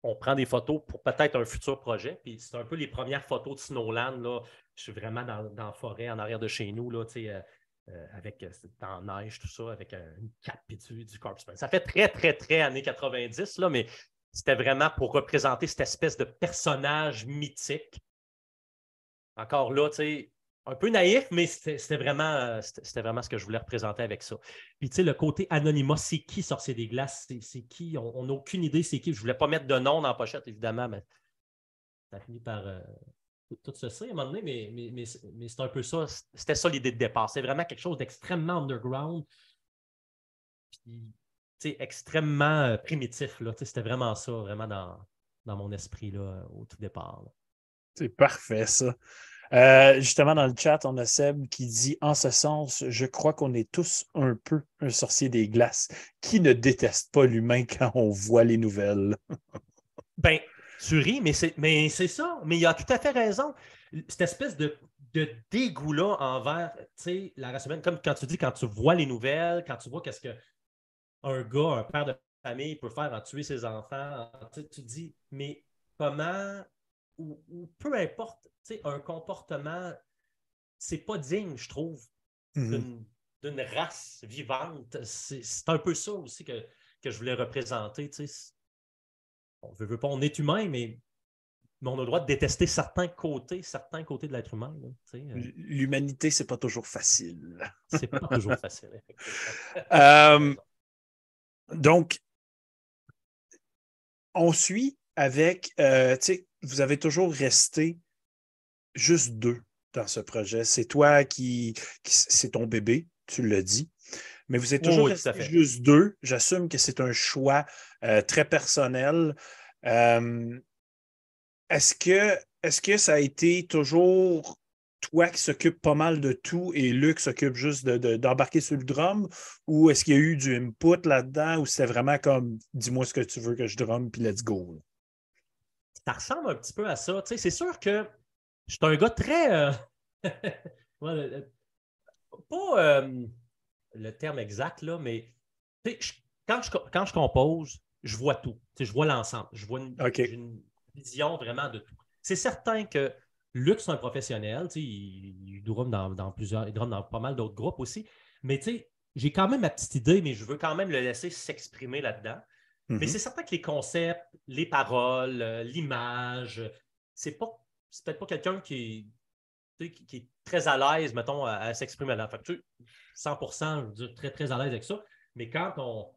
on prend des photos pour peut-être un futur projet. Puis c'est un peu les premières photos de Snowland. Là. Je suis vraiment dans, la forêt, en arrière de chez nous, là, euh, euh, avec en neige, tout ça, avec une cape et du, du corpse paint. Ça fait très, très, très années 90, là, mais c'était vraiment pour représenter cette espèce de personnage mythique. Encore là, tu sais, un peu naïf, mais c'était vraiment, euh, vraiment ce que je voulais représenter avec ça. Puis, tu sais, le côté anonymat, c'est qui Sorcier des Glaces? C'est qui? On n'a aucune idée c'est qui. Je ne voulais pas mettre de nom dans la pochette, évidemment, mais ça a fini par euh, tout, ceci à un moment donné, mais, mais, c'est un peu ça. C'était ça l'idée de départ. C'est vraiment quelque chose d'extrêmement underground. Puis, extrêmement euh, primitif. C'était vraiment ça, vraiment dans, dans mon esprit là, au tout départ. C'est parfait, ça. Euh, justement, dans le chat, on a Seb qui dit En ce sens, je crois qu'on est tous un peu un sorcier des glaces. Qui ne déteste pas l'humain quand on voit les nouvelles? ben, tu ris, mais c'est, mais c'est ça. Mais il a tout à fait raison. Cette espèce de, de dégoût-là envers la race humaine, comme quand tu dis, quand tu vois les nouvelles, quand tu vois qu'est-ce qu'un gars, un père de famille peut faire en tuer ses enfants, tu te dis, mais comment, ou peu importe un comportement, c'est pas digne, je trouve, mm-hmm. d'une race vivante. C'est un peu ça aussi que, je voulais représenter. On veut, veut pas, on est humain, mais, on a le droit de détester certains côtés, certains côtés de l'être humain. Euh. L'humanité, c'est pas toujours facile. c'est pas toujours facile, euh, donc, on suit avec, euh, vous avez toujours resté juste deux dans ce projet. C'est toi qui, c'est ton bébé, tu l'as dit. Mais vous êtes toujours juste deux. J'assume que c'est un choix euh, très personnel. Euh, est-ce que, est que ça a été toujours toi qui s'occupe pas mal de tout et Luc s'occupe juste d'embarquer de, sur le drum? Ou est-ce qu'il y a eu du input là-dedans ou c'était vraiment comme dis-moi ce que tu veux que je drum puis let's go? Ça ressemble un petit peu à ça. c'est sûr que je suis un gars très. Euh, pas euh, le terme exact, là, mais quand, je, quand je compose, je vois tout. je vois l'ensemble. Je vois une, vision vraiment de tout. C'est certain que Luc, c'est un professionnel. Il, il drum dans, plusieurs. Il drum dans pas mal d'autres groupes aussi. Mais j'ai quand même ma petite idée, mais je veux quand même le laisser s'exprimer là-dedans. Mais mm-hmm. c'est certain que les concepts, les paroles, euh, l'image, c'est pas c'est peut-être pas quelqu'un qui, qui, est très à l'aise, mettons, à, s'exprimer là. Fait 100 je veux dire, très, très à l'aise avec ça. Mais quand on.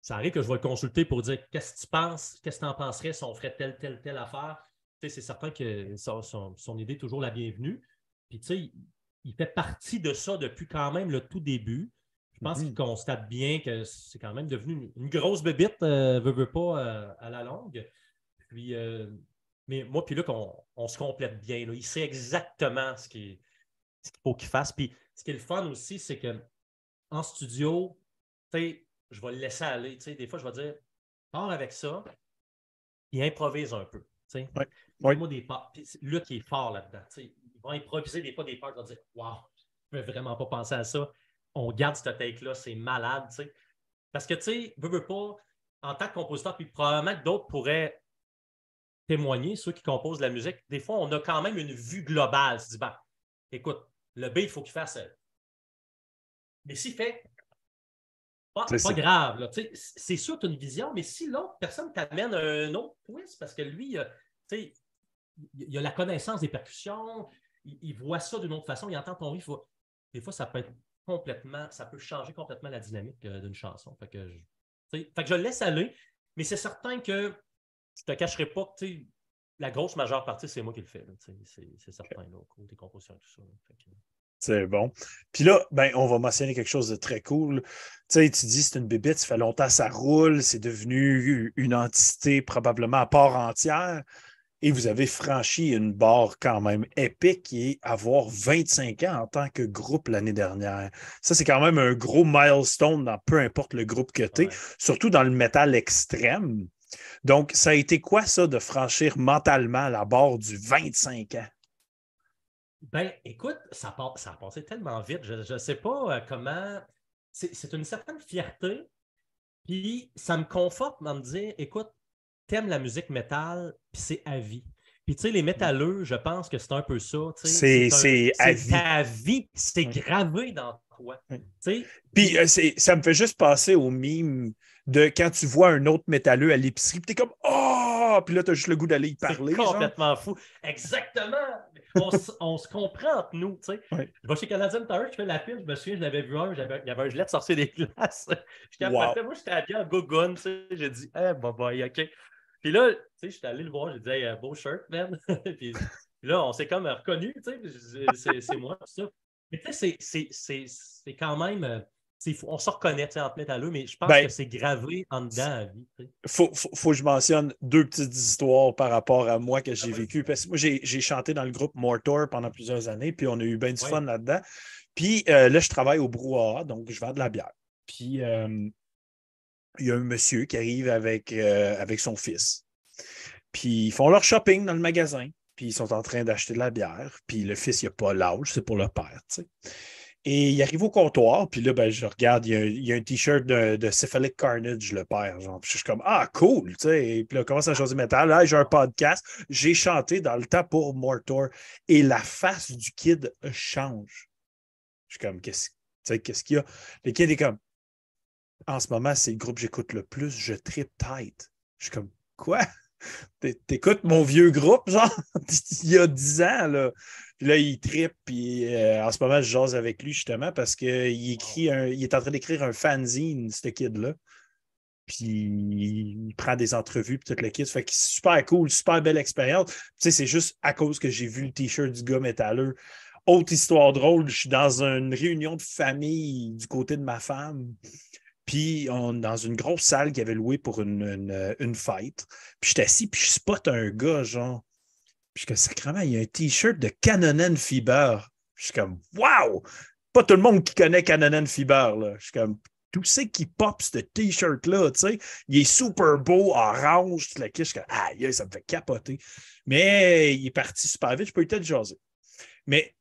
Ça arrive que je vais le consulter pour dire qu'est-ce que tu penses, qu'est-ce que tu en penserais si on ferait telle, telle, telle affaire? C'est certain que son, idée est toujours la bienvenue. Puis, tu sais, il fait partie de ça depuis quand même le tout début. Je pense qu'il mm-hmm. constate bien que c'est quand même devenu une, grosse bébite, euh, veut, veut pas, euh, à la longue. Puis, euh, mais moi, puis là, on, se complète bien. Il sait exactement ce qu'il faut qu'il fasse. Puis ce qui est le fun aussi, c'est qu'en studio, je vais le laisser aller. Des fois, je vais dire, pars avec ça, il improvise un peu. Moi, des pas. Luc qui est fort là-dedans. Il va improviser des fois des parts, il va dire Waouh, je ne vais vraiment pas penser à ça. On garde cette take-là, c'est malade. Parce que, tu sais, veux, veux pas, en tant que compositeur, puis probablement que d'autres pourraient témoigner, ceux qui composent la musique, des fois, on a quand même une vue globale. Se dit, ben, écoute, le B, il faut qu'il fasse. Mais s'il fait, pas, pas grave. C'est sûr, tu as une vision, mais si l'autre personne t'amène un autre twist, parce que lui, il, il a la connaissance des percussions, il, voit ça d'une autre façon, il entend ton riff. Des fois, ça peut être complètement, ça peut changer complètement la dynamique euh, d'une chanson. Fait que, je, fait que je le laisse aller, mais c'est certain que je te cacherai pas que la grosse majeure partie, c'est moi qui le fais. C'est certain, là, au des compositions et tout ça. C'est bon. Puis là, ben, on va mentionner quelque chose de très cool. Tu sais, tu dis c'est une bébête, ça fait longtemps que ça roule, c'est devenu une entité probablement à part entière. Et vous avez franchi une barre quand même épique qui est avoir 25 ans en tant que groupe l'année dernière. Ça, c'est quand même un gros milestone dans peu importe le groupe que tu es, surtout dans le métal extrême. Donc, ça a été quoi ça de franchir mentalement la barre du 25 ans? Ben, écoute, ça, ça a passé tellement vite. Je ne sais pas euh, comment. C'est une certaine fierté. Puis ça me conforte de me dire écoute, t'aimes la musique métal, puis c'est à vie. Puis tu sais, les métalleux, je pense que c'est un peu ça. C'est à vie. à vie. C'est gravé dans toi. Puis euh, ça me fait juste passer au mime de quand tu vois un autre métalleux à l'épicerie, puis t'es comme Oh! Puis là, t'as juste le goût d'aller y parler. C'est complètement fou. Exactement on, se comprend entre nous. Tu sais. Je vais chez Canadian Tower, je fais la file, je me souviens, je l'avais vu un, il y avait un gilet de sorcier des glaces. je wow. moi, j'étais habillé en gogoon, tu sais. J'ai dit, eh, hey, bye OK. Puis là, tu sais, j'étais allé le voir, j'ai dit, hey, beau shirt, man. puis, là, on s'est comme reconnu, tu sais, c'est moi, tout ça. Mais tu sais, c'est quand même euh, on se reconnaît entre métalleux, mais je pense ben, que c'est gravé en dedans à vie. Il faut, faut, que je mentionne deux petites histoires par rapport à moi que j'ai ah, vécu. Parce que moi, j'ai chanté dans le groupe Mortor pendant plusieurs années, puis on a eu bien du fun là-dedans. Puis euh, là, je travaille au brouhaha, donc je vends de la bière. Puis euh, il y a un monsieur qui arrive avec, euh, avec son fils. Puis ils font leur shopping dans le magasin, puis ils sont en train d'acheter de la bière. Puis le fils, il n'a pas l'âge, c'est pour le père. Et il arrive au comptoir, puis là, ben, je regarde, il y a, un t-shirt de, Cephalic Carnage, le père. Genre. Puis je suis comme, ah, cool, tu sais. Puis là, commence à choisir métal. Là, j'ai un podcast. J'ai chanté dans le temps pour Mortor. Et la face du kid change. Je suis comme, qu'est-ce qu'est-ce qu'il y a? Le kid est comme, en ce moment, c'est le groupe que j'écoute le plus. Je tripe tête. Je suis comme, quoi? T'écoutes mon vieux groupe, genre, il y a 10 ans, là. Puis là, il tripe, puis euh, en ce moment, je jase avec lui justement parce qu'il écrit un, il est en train d'écrire un fanzine, ce kid-là. Puis il prend des entrevues, puis toute le kit. Fait que c'est super cool, super belle expérience. Tu sais, c'est juste à cause que j'ai vu le t-shirt du gars métalleux. Autre histoire drôle, je suis dans une réunion de famille du côté de ma femme. Puis on, dans une grosse salle qui avait loué pour une, une, fête. Puis je suis assis, puis je spot un gars, genre, puis je suis sacrément, il y a un T-shirt de Canonen Fiber. je suis comme, wow! Pas tout le monde qui connaît Canonen Fiber. Là. Je suis comme, tout ce qui pop ce T-shirt-là, tu sais? Il est super beau, orange, tout la Je suis comme, aïe, ça me fait capoter. Mais il est parti super vite, je peux peut-être jaser. Mais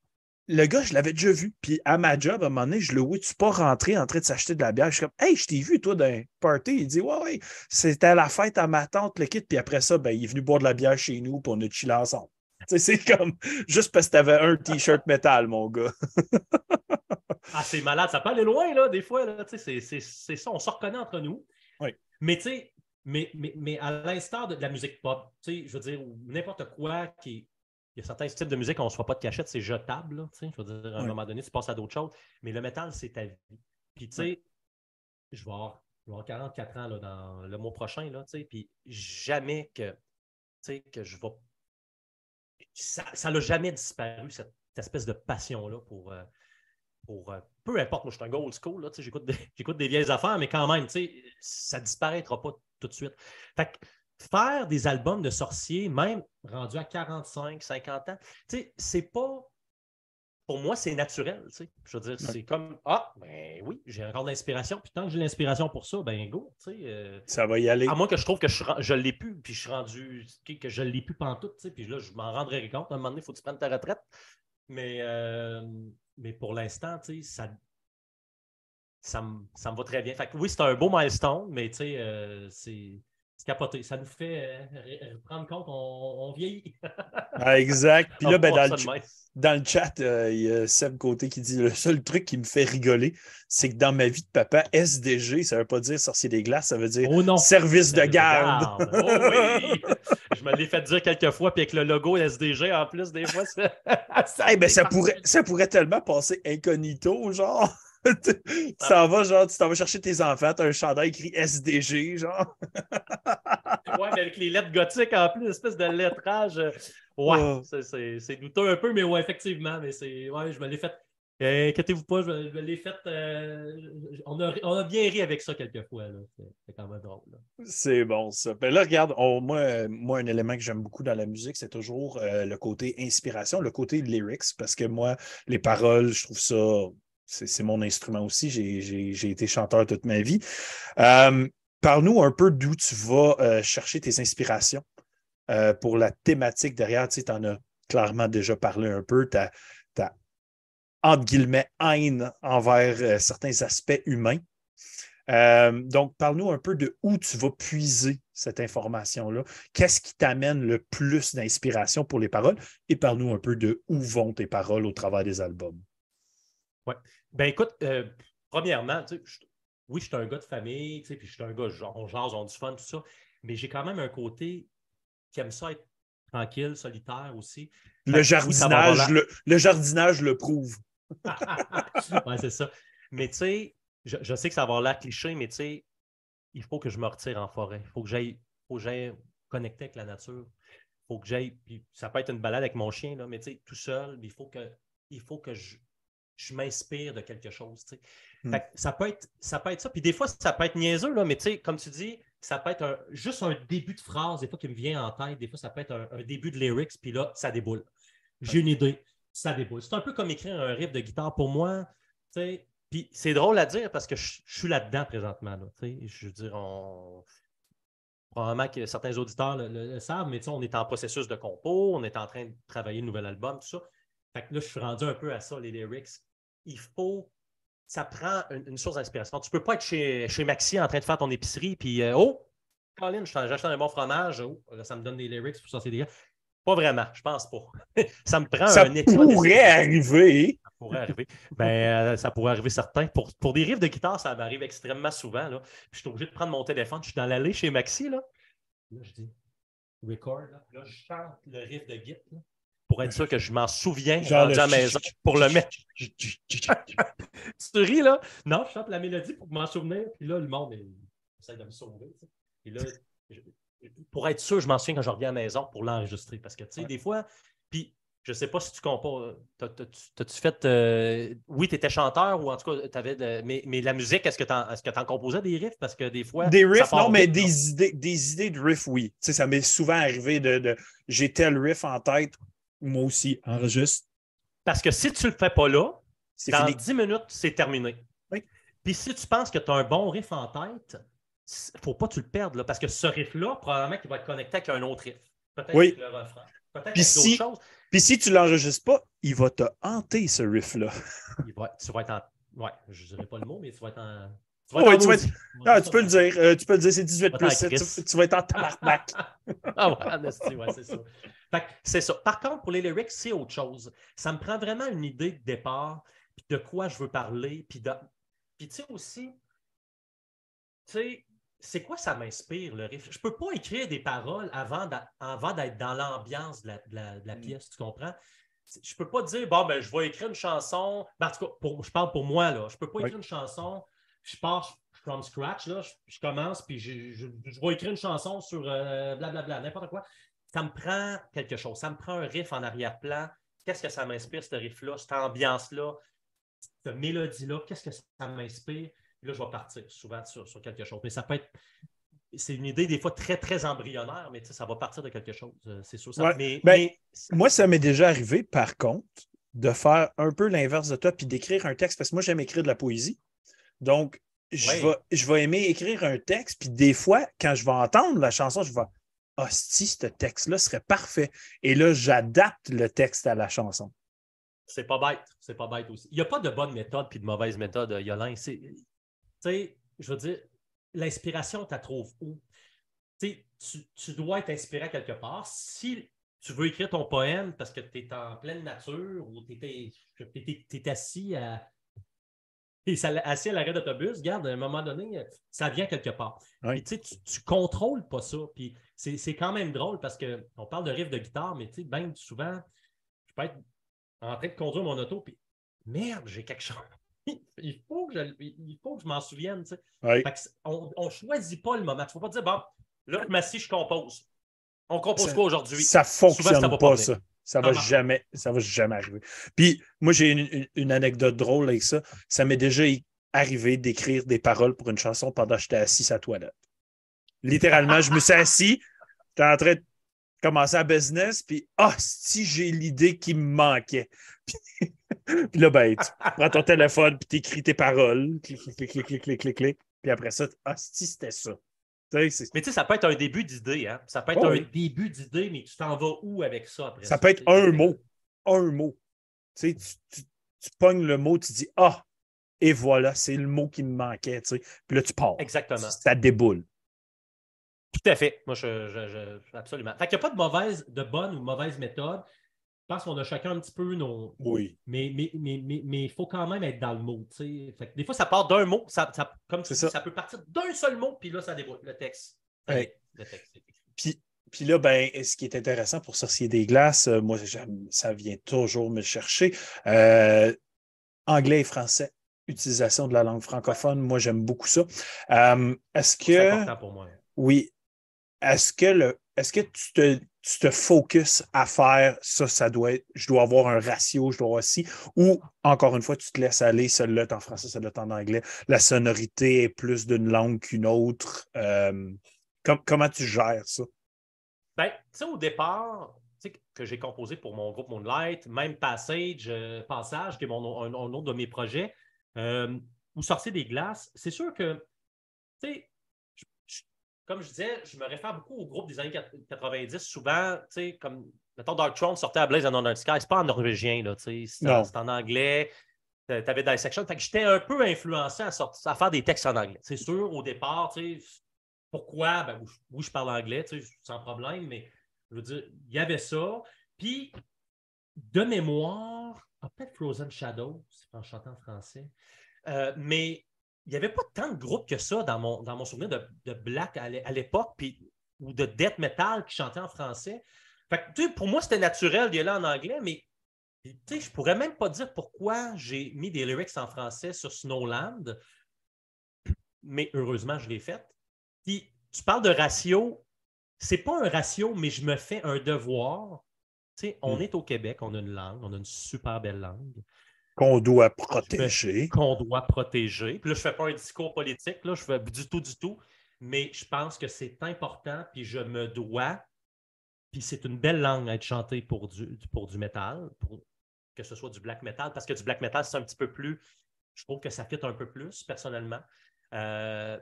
le gars, je l'avais déjà vu. Puis à ma job, à un moment donné, je le vois, tu pas rentrer en train de s'acheter de la bière. Je suis comme, hey, je t'ai vu, toi, d'un party. Il dit, ouais, ouais, c'était à la fête à ma tante, le kit. Puis après ça, ben, il est venu boire de la bière chez nous, pour on a chillé ensemble. c'est comme, juste parce que tu avais un t-shirt métal, mon gars. ah, c'est malade. Ça peut aller loin, là, des fois. Là, c'est, c'est, c'est ça, on se reconnaît entre nous. Oui. Mais tu sais, mais, mais, mais, à l'instar de, de, la musique pop, je veux dire, n'importe quoi qui est il y a certains types de musique, on ne se voit pas de cachette, c'est jetable. je veux dire, à un moment donné, tu passes à d'autres choses. Mais le métal, c'est ta vie. Puis, tu sais, je vais avoir, 44 ans là, dans le mois prochain, là, puis jamais que, que je vais. Ça n'a jamais disparu, cette, espèce de passion-là pour. Euh, pour euh, peu importe, moi je suis un gold school, j'écoute des, des vieilles affaires, mais quand même, ça ne disparaîtra pas tout de suite. Fait que faire des albums de sorciers, même rendus à 45, 50 ans, c'est pas. Pour moi, c'est naturel. Je veux dire, c'est comme Ah, ben oui, j'ai encore de l'inspiration. Puis tant que j'ai l'inspiration pour ça, ben go. Euh, ça va y aller. À moins que je trouve que je, je l'ai plus, puis je suis rendu, que je ne l'ai plus pantoute. Puis là, je m'en rendrai compte. À un moment donné, il faut que tu prennes ta retraite. Mais, euh, mais pour l'instant, ça, ça, me, ça me va très bien. Fait oui, c'est un beau milestone, mais euh, c'est c'est capoté. Ça nous fait euh, prendre compte, on, vieillit. Ah, exact. Puis là, ben, dans, le, dans, le, chat, euh, il y a Seb Côté qui dit le seul truc qui me fait rigoler, c'est que dans ma vie de papa, SDG, ça ne veut pas dire sorcier des glaces, ça veut dire oh service de garde. Oh oui. Je me l'ai fait dire quelques fois, puis avec le logo SDG en plus, des fois, ça, ça, ben, ça, pourrait, ça pourrait tellement passer incognito, genre. Tu t'en vas, genre, tu t'en vas chercher tes enfants, t'as un chandail écrit SDG, genre. ouais, mais avec les lettres gothiques en plus, espèce de lettrage. Euh, ouais, c'est douteux un peu, mais ouais, effectivement. Mais c'est. Ouais, je me l'ai fait. Euh, inquiétez-vous pas, je, l'ai fait. Euh, on, a, bien ri avec ça quelquefois. C'est quand même drôle. C'est bon, ça. Ben là, regarde, moi, moi, un élément que j'aime beaucoup dans la musique, c'est toujours euh, le côté inspiration, le côté lyrics, parce que moi, les paroles, je trouve ça. C'est mon instrument aussi. J'ai été chanteur toute ma vie. Parle-nous un peu d'où tu vas chercher tes inspirations pour la thématique derrière. Tu en as clairement déjà parlé un peu. Tu entre guillemets, haine envers euh, certains aspects humains. Euh, donc, parle-nous un peu de où tu vas puiser cette information-là. Qu'est-ce qui t'amène le plus d'inspiration pour les paroles? Et parle-nous un peu de où vont tes paroles au travers des albums. Oui. Ben écoute, euh, premièrement, oui, je suis un gars de famille, puis je suis un gars, on jase, on du fun, tout ça, mais j'ai quand même un côté qui aime ça être tranquille, solitaire aussi. Le jardinage, le, jardinage le prouve. oui, c'est ça. Mais tu sais, je, sais que ça va avoir l'air cliché, mais tu sais, il faut que je me retire en forêt. Il faut que j'aille connecter avec la nature. Il faut que j'aille. Ça peut être une balade avec mon chien, là, mais tu sais, tout seul, il faut que, il faut que je, je m'inspire de quelque chose. Hmm. ça, peut être, ça peut être ça. Puis des fois, ça peut être niaiseux, là, mais comme tu dis, ça peut être juste un début de phrase, des fois, qui me vient en tête. Des fois, ça peut être un, un début de lyrics, puis là, ça déboule. J'ai une idée ça déboule. C'est un peu comme écrire un riff de guitare pour moi. Puis c'est drôle à dire parce que je, suis là-dedans présentement. Là, je veux dire, on... probablement que certains auditeurs le, savent, mais on est en processus de compo, on est en train de travailler un nouvel album, tout ça. Fait que là, je suis rendu un peu à ça, les lyrics. Il faut. Ça prend une, source d'inspiration. Tu ne peux pas être chez, chez Maxi en train de faire ton épicerie, puis euh, oh, Colin, j'achète un bon fromage, oh, ça me donne des lyrics pour ça, c'est des pas vraiment, je pense pas. ça me prend ça un pourrait arriver. Ça pourrait arriver. Ben, euh, ça pourrait arriver certain. Pour, pour des riffs de guitare, ça m'arrive extrêmement souvent. Là. je suis obligé de prendre mon téléphone. Je suis dans l'allée chez Maxi. Là, là je dis record. Là, là je chante le riff de guitare. Pour être sûr que je m'en souviens Genre à la maison pour le mettre. tu ris, là? Non, je chante la mélodie pour m'en souvenir. Puis là, le monde essaie de me sauver. Et là, pour être sûr, je m'en souviens quand je reviens à la maison pour l'enregistrer. Parce que, tu sais, des fois, puis je ne sais pas si tu composes. T'as-tu fait. Euh, oui, tu étais chanteur ou en tout cas, tu avais. De, mais, mais, la musique, est-ce que tu en, en, composais des riffs? Parce que des fois. Des riffs, non, mais des idées, des idées de riffs, oui. Tu sais, ça m'est souvent arrivé de. de J'ai tel riff en tête, moi aussi, enregistre. Parce que si tu ne le fais pas là, dans fini. 10 minutes, c'est terminé. Oui. Puis si tu penses que tu as un bon riff en tête, ne faut pas que tu le perdes, là, parce que ce riff-là, probablement qu'il va être connecté avec un autre riff. Peut-être avec le refrain. Peut-être avec si, d'autres choses. Puis si tu ne l'enregistres pas, il va te hanter, ce riff-là. tu vas être en. Ouais, je ne dirais pas le mot, mais tu vas être en. Tu, vas être tu, ah, tu peux le dire. Euh, tu peux le dire, c'est 18 plus 7. Tu, vas être en tabarnak. ah ouais c'est ça. C'est ça. Par contre, pour les lyrics, c'est autre chose. Ça me prend vraiment une idée de départ, puis de quoi je veux parler, puis de... Puis tu sais aussi, tu sais, c'est quoi ça m'inspire, le riff? Je ne peux pas écrire des paroles avant d'être dans l'ambiance de la, mm. pièce, tu comprends? Je ne peux pas dire, bon, ben, je vais écrire une chanson. Ben, en tout cas, je parle pour moi, là. Je ne peux pas écrire une chanson, je pars from scratch, là. Je, commence, puis je, vais écrire une chanson sur blablabla, euh, n'importe quoi. Ça me prend quelque chose. Ça me prend un riff en arrière-plan. Qu'est-ce que ça m'inspire, ce riff-là, cette ambiance-là, cette mélodie-là? Qu'est-ce que ça m'inspire? là, je vais partir souvent sur, quelque chose. Mais ça peut être. C'est une idée des fois très, très embryonnaire, mais ça va partir de quelque chose, euh, c'est sûr. Ben, mais, Moi, ça m'est déjà arrivé, par contre, de faire un peu l'inverse de toi puis d'écrire un texte, parce que moi, j'aime écrire de la poésie. Donc, je, vais, je vais aimer écrire un texte, puis des fois, quand je vais entendre la chanson, je vais Hostie, ce texte-là serait parfait. Et là, j'adapte le texte à la chanson. C'est pas bête. C'est pas bête aussi. Il n'y a pas de bonne méthode puis de mauvaise méthode, Yolin. Tu sais, je veux dire, l'inspiration, tu la trouves où? Tu, tu dois être inspiré quelque part. Si tu veux écrire ton poème parce que tu es en pleine nature ou tu es, assis à, assis à l'arrêt d'autobus, regarde, à un moment donné, ça vient quelque part. tu ne contrôles pas ça. Puis c'est quand même drôle parce qu'on parle de riff de guitare, mais bien souvent, je peux être en train de conduire mon auto, puis merde, j'ai quelque chose il, faut que je, il faut que je m'en souvienne. on ne choisit pas le moment. Il ne faut pas dire, bon, là, je m'assis, je compose. On compose quoi aujourd'hui? Ça fonctionne pas, ça. Ça va jamais, ça va jamais arriver. Puis moi, j'ai une, anecdote drôle avec ça. Ça m'est déjà arrivé d'écrire des paroles pour une chanson pendant que j'étais assis à la toilette. Littéralement, je me suis assis, j'étais en train de commencer à business, puis ah, si j'ai l'idée qui me manquait. Puis, là, ben, tu prends ton téléphone, puis tu écris tes paroles, clic, clic, clic, clic, clic, clic, clic, puis après ça, ah, si c'était ça. Mais tu sais, ça peut être un début d'idée. Hein? Ça peut être oh un début d'idée, mais tu t'en vas où avec ça après? Ça, peut être un mot. Un mot. Tu sais, tu, tu, pognes le mot, tu dis Ah, et voilà, c'est le mot qui me manquait. Tu sais. Puis là, tu pars. Exactement. Ça déboule. Tout à fait. Moi, je, je, absolument. Fait qu'il n'y a pas de mauvaise, de bonne ou mauvaise méthode. Je pense qu'on a chacun un petit peu nos. Oui. Mais il mais, mais, mais, faut quand même être dans le mot. Fait des fois, ça part d'un mot. Ça, ça comme ça. ça peut partir d'un seul mot, puis là, ça déboule le texte. Le texte puis, puis là, ben, ce qui est intéressant pour Sorcier des Glaces, euh, moi, ça vient toujours me chercher. Euh, anglais et français, utilisation de la langue francophone, moi, j'aime beaucoup ça. Euh, est-ce que. C'est important pour moi. Oui. Est-ce que, le, est-ce que tu te tu te focuses à faire ça, ça doit être, je dois avoir un ratio, je dois avoir aussi, ou encore une fois, tu te laisses aller, celle-là est en français, celle-là est en anglais, la sonorité est plus d'une langue qu'une autre. Euh, comment tu gères ça? Ben, tu sais, au départ, que j'ai composé pour mon groupe Moonlight, même Passage, euh, Passage, qui est mon, un, autre de mes projets, euh, ou des glaces, c'est sûr que, tu sais, comme je disais, je me réfère beaucoup au groupe des années 90. Souvent, tu sais, comme, mettons, Dark Throne sortait à Blaze and Under Sky, c'est pas en norvégien, là, tu sais, c'est en anglais. Tu avais Dissection. Fait que j'étais un peu influencé à, à, faire des textes en anglais. C'est sûr, au départ, tu sais, pourquoi? Ben, oui, je parle anglais, tu sais, sans problème, mais je veux dire, il y avait ça. Puis, de mémoire, peut-être Frozen Shadow, en chantant en français. Euh, mais il n'y avait pas tant de groupes que ça dans mon, dans mon souvenir de, black à l'époque, ou de death metal qui chantait en français. Fait pour moi, c'était naturel d'y aller en anglais, mais je ne pourrais même pas dire pourquoi j'ai mis des lyrics en français sur Snowland, mais heureusement, je l'ai fait. Puis, tu parles de ratio, c'est pas un ratio, mais je me fais un devoir. on hmm. est au Québec, on a une langue, on a une super belle langue. Qu'on doit protéger. Qu'on doit protéger. Puis là, je ne fais pas un discours politique, là, je fais du tout, du tout. Mais je pense que c'est important, puis je me dois. Puis c'est une belle langue à être chantée pour du, pour du métal, pour que ce soit du black metal, parce que du black metal, c'est un petit peu plus. Je trouve que ça fit un peu plus, personnellement. Euh,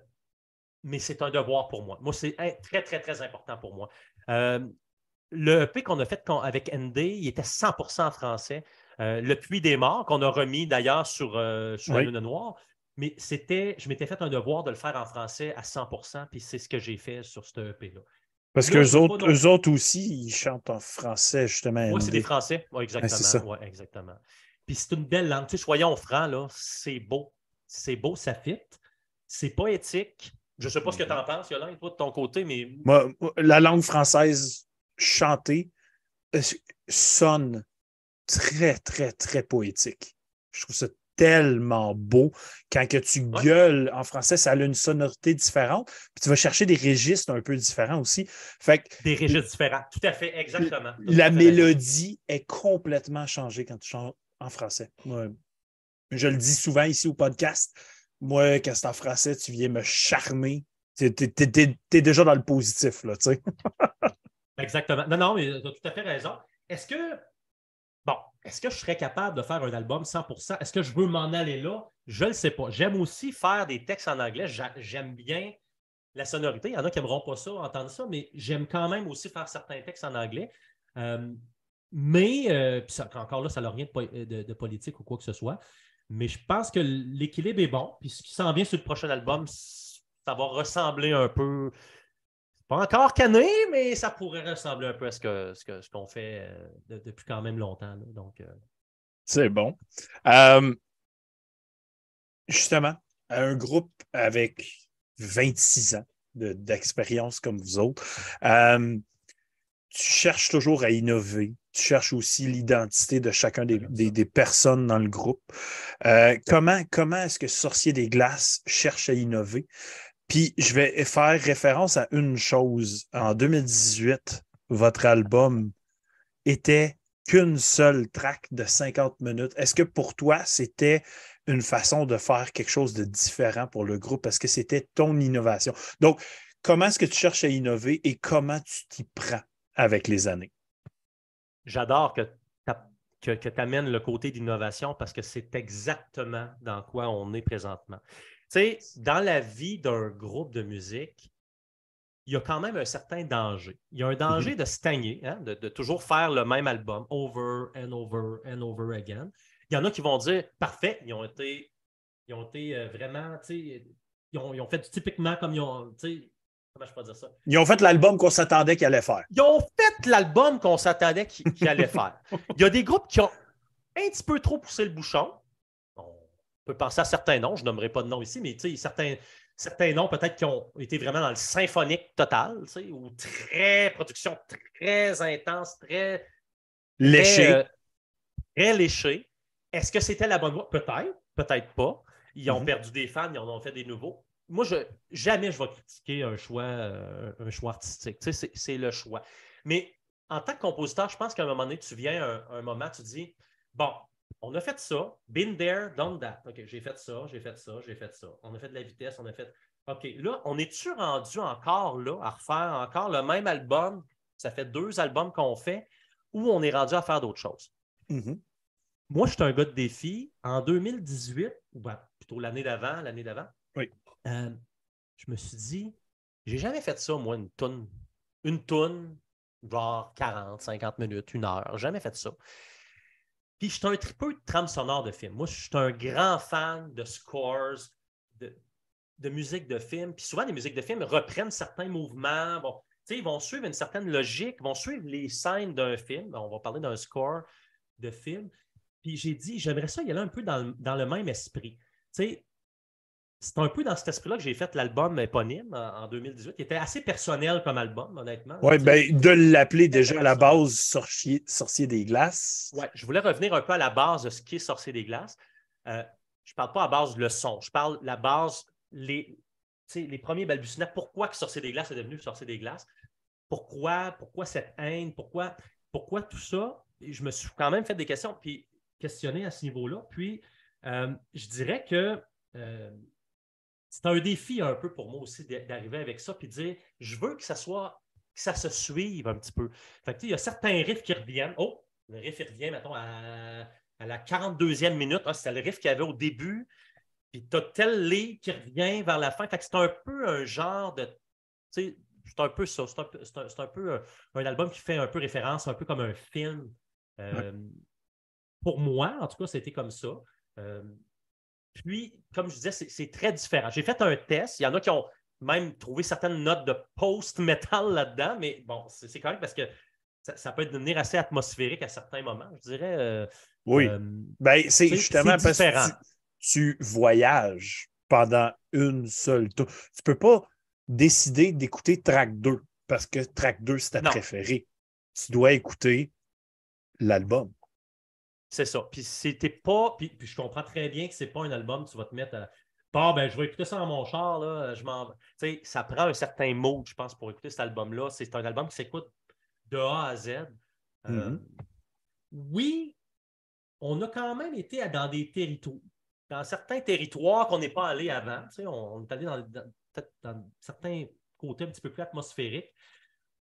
mais c'est un devoir pour moi. Moi, c'est très, très, très important pour moi. Euh, le EP qu'on a fait avec ND, il était 100% en français. Euh, le Puits des Morts, qu'on a remis d'ailleurs sur, euh, la Lune Noire. Mais c'était, je m'étais fait un devoir de le faire en français à 100% puis c'est ce que j'ai fait sur ce EP-là. Parce qu'eux autres, autres aussi, ils chantent en français, justement. Oui, c'est des Français. Oui, exactement. Ouais, exactement. Puis c'est une belle langue. Tu sais, soyons francs, là, c'est beau. C'est beau, ça fit. C'est poétique. Je ne sais pas ce que tu en penses, Yolande, toi, de ton côté, mais. Moi, la langue française chantée euh, sonne très, très, très poétique. Je trouve ça tellement beau. Quand que tu gueules en français, ça a une sonorité différente. Puis tu vas chercher des registres un peu différents aussi. Fait des registres différents, tout à fait, exactement. La mélodie est complètement changée quand tu chantes en français. je le dis souvent ici au podcast. Moi, quand c'est en français, tu viens me charmer. Tu es, déjà dans le positif, là, tu sais. Exactement. Non, non, mais tu as tout à fait raison. Est-ce que est-ce que je serais capable de faire un album 100 Est-ce que je veux m'en aller là? Je ne le sais pas. J'aime aussi faire des textes en anglais. J'aime bien la sonorité. Il y en a qui n'aimeront pas ça, entendre ça, mais j'aime quand même aussi faire certains textes en anglais. Euh, mais, euh, encore là, ça n'a rien de, politique ou quoi que ce soit. Mais je pense que l'équilibre est bon. Puis ce qui s'en vient sur le prochain album, ça va ressembler un peu pas encore cané, mais ça pourrait ressembler un peu à ce qu'on ce ce qu'on fait euh, depuis quand même longtemps. donc, euh. C'est bon. Euh, justement, un groupe avec 26 ans d'expérience comme vous autres, tu cherches toujours à innover. Tu cherches aussi l'identité de chacun des, des, personnes dans le groupe. comment comment est-ce que Sorcier des Glaces cherche à innover? Puis je vais faire référence à une chose. En 2018, votre album était qu'une seule track de 50 minutes. Est-ce que pour toi, c'était une façon de faire quelque chose de différent pour le groupe? Parce que c'était ton innovation? Donc, comment est-ce que tu cherches à innover et comment tu t'y prends avec les années? J'adore que tu amènes le côté d'innovation parce que c'est exactement dans quoi on est présentement. Tu sais, dans la vie d'un groupe de musique, il y a quand même un certain danger. Il y a un danger mhm. de stagner, hein, de, toujours faire le même album over and over and over again. Il y en a qui vont dire parfait, ils ont été, ils ont été euh, vraiment, ils ont, ils ont fait typiquement comme ils ont, Comment je peux dire ça? Ils ont fait l'album qu'on s'attendait qu'ils allaient faire. Ils ont fait l'album qu'on s'attendait qu'ils allaient faire. Il y a des groupes qui ont un petit peu trop poussé le bouchon. On peut penser à certains noms, je nommerai pas de noms ici, mais certains, certains noms peut-être qui ont été vraiment dans le symphonique total, ou très production très intense, très léché. Euh, très, léché. Est-ce que c'était la bonne voie? Peut-être, peut-être pas. Ils ont mm-hmm. perdu des fans, ils en ont fait des nouveaux moi, je, jamais je vais critiquer un choix, euh, un choix artistique. C'est le choix. Mais en tant que compositeur, je pense qu'à un moment donné, tu viens un, un moment, tu dis Bon, on a fait ça, been there, done that. OK, j'ai fait ça, j'ai fait ça, j'ai fait ça. On a fait de la vitesse, on a fait. OK, là, on est-tu rendu encore là à refaire encore le même album? Ça fait deux albums qu'on fait, ou on est rendu à faire d'autres choses? Mm-hmm. Moi, je suis un gars de défi. En 2018, ou ben, plutôt l'année d'avant, l'année d'avant, oui. Euh, je me suis dit, j'ai jamais fait ça, moi, une tonne. Une tonne, genre 40, 50 minutes, une heure. Jamais fait ça. Puis je suis un peu de trame sonore de film. Moi, je suis un grand fan de scores, de, musique de film. Puis souvent, les musiques de film reprennent certains mouvements. Bon, ils vont suivre une certaine logique, vont suivre les scènes d'un film. On va parler d'un score de film. Puis j'ai dit, j'aimerais ça y aller un peu dans, dans le même esprit. Tu sais, c'est un peu dans cet esprit-là que j'ai fait l'album éponyme en, 2018, qui était assez personnel comme album, honnêtement. Oui, ben, de l'appeler déjà à la base Sorcier, Sorcier des Glaces. Oui, je voulais revenir un peu à la base de ce qui est Sorcier des Glaces. Euh, je ne parle pas à base le son, je parle la base, les, les premiers balbutiements. Pourquoi que Sorcier des Glaces est devenu Sorcier des Glaces? Pourquoi, pourquoi cette haine? Pourquoi, pourquoi tout ça? je me suis quand même fait des questions, puis questionné à ce niveau-là. Puis, euh, je dirais que euh, c'est un défi un peu pour moi aussi d'arriver avec ça puis de dire je veux que ça soit que ça se suive un petit peu. Fait il y a certains riffs qui reviennent. Oh, le riff il revient, mettons, à, la 42e minute. Ah, c'était le riff qu'il y avait au début. Puis tu as tel lit qui revient vers la fin. Fait que c'est un peu un genre de. c'est un peu ça. C'est un, peu un, album qui fait un peu référence, un peu comme un film. Euh, pour moi, en tout cas, c'était comme ça. Euh, puis, comme je disais, c'est très différent. J'ai fait un test. Il y en a qui ont même trouvé certaines notes de post-metal là-dedans, mais bon, c'est quand même parce que ça, peut devenir assez atmosphérique à certains moments, je dirais. Euh, oui. Euh, ben, c'est justement parce que tu, voyages pendant une seule tour. Tu ne peux pas décider d'écouter track 2 parce que track 2, c'est ta préférée. Tu dois écouter l'album. C'est ça. Puis c'était pas. Puis, je comprends très bien que c'est pas un album, tu vas te mettre à. Bon, ben, je vais écouter ça dans mon char, là. Je m'en... Tu sais, ça prend un certain mode, je pense, pour écouter cet album-là. C'est un album qui s'écoute de A à Z. Euh, mm-hmm. oui, on a quand même été dans des territoires, dans certains territoires qu'on n'est pas allé avant. Tu sais, on, est allé dans, dans certains côtés un petit peu plus atmosphériques.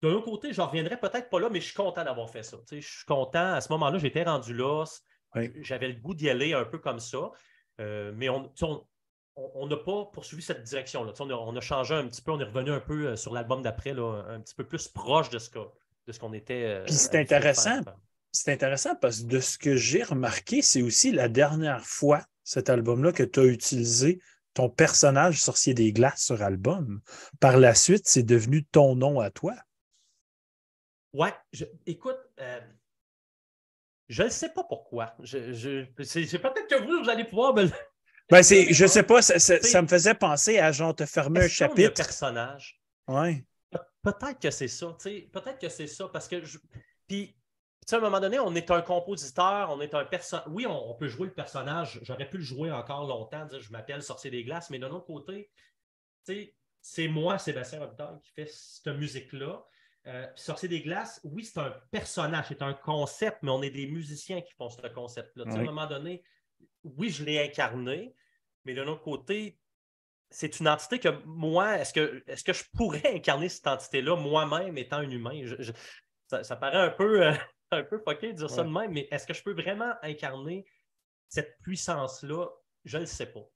D'un autre côté, je ne reviendrai peut-être pas là, mais je suis content d'avoir fait ça. je suis content. À ce moment-là, j'étais rendu là. J'avais le goût d'y aller un peu comme ça. Euh, mais on n'a pas poursuivi cette direction-là. On a, changé un petit peu, on est revenu un peu euh, sur l'album d'après, un petit peu plus proche de ce qu'on était. Euh, Puis c'est intéressant. C'est intéressant parce que de ce que j'ai remarqué, c'est aussi la dernière fois, cet album-là, que tu as utilisé ton personnage sorcier des glaces sur album. Par la suite, c'est devenu ton nom à toi. Ouais, écoute, euh, je ne sais pas pourquoi. Je, c'est, peut-être que vous, vous allez pouvoir me ben, c'est, je sais pas, ça, me faisait penser à genre te fermer un chapitre. personnage. Ouais. peut-être que c'est ça, peut-être que c'est ça, parce que je... Puis, à un moment donné, on est un compositeur, on est un personnage. Oui, on, peut jouer le personnage. J'aurais pu le jouer encore longtemps, dire je m'appelle Sorcier des Glaces, mais d'un autre côté, c'est moi, Sébastien Robitaille, qui fait cette musique-là. Euh, Sorcier des Glaces, oui, c'est un personnage, c'est un concept, mais on est des musiciens qui font ce concept-là. À un moment donné, oui, je l'ai incarné, mais d'un autre côté, c'est une entité que moi, est-ce que, est que je pourrais incarner cette entité-là moi-même étant un humain? ça, paraît un peu, euh, un peu fucké de dire ça de même, mais est-ce que je peux vraiment incarner cette puissance-là? Je ne le sais pas.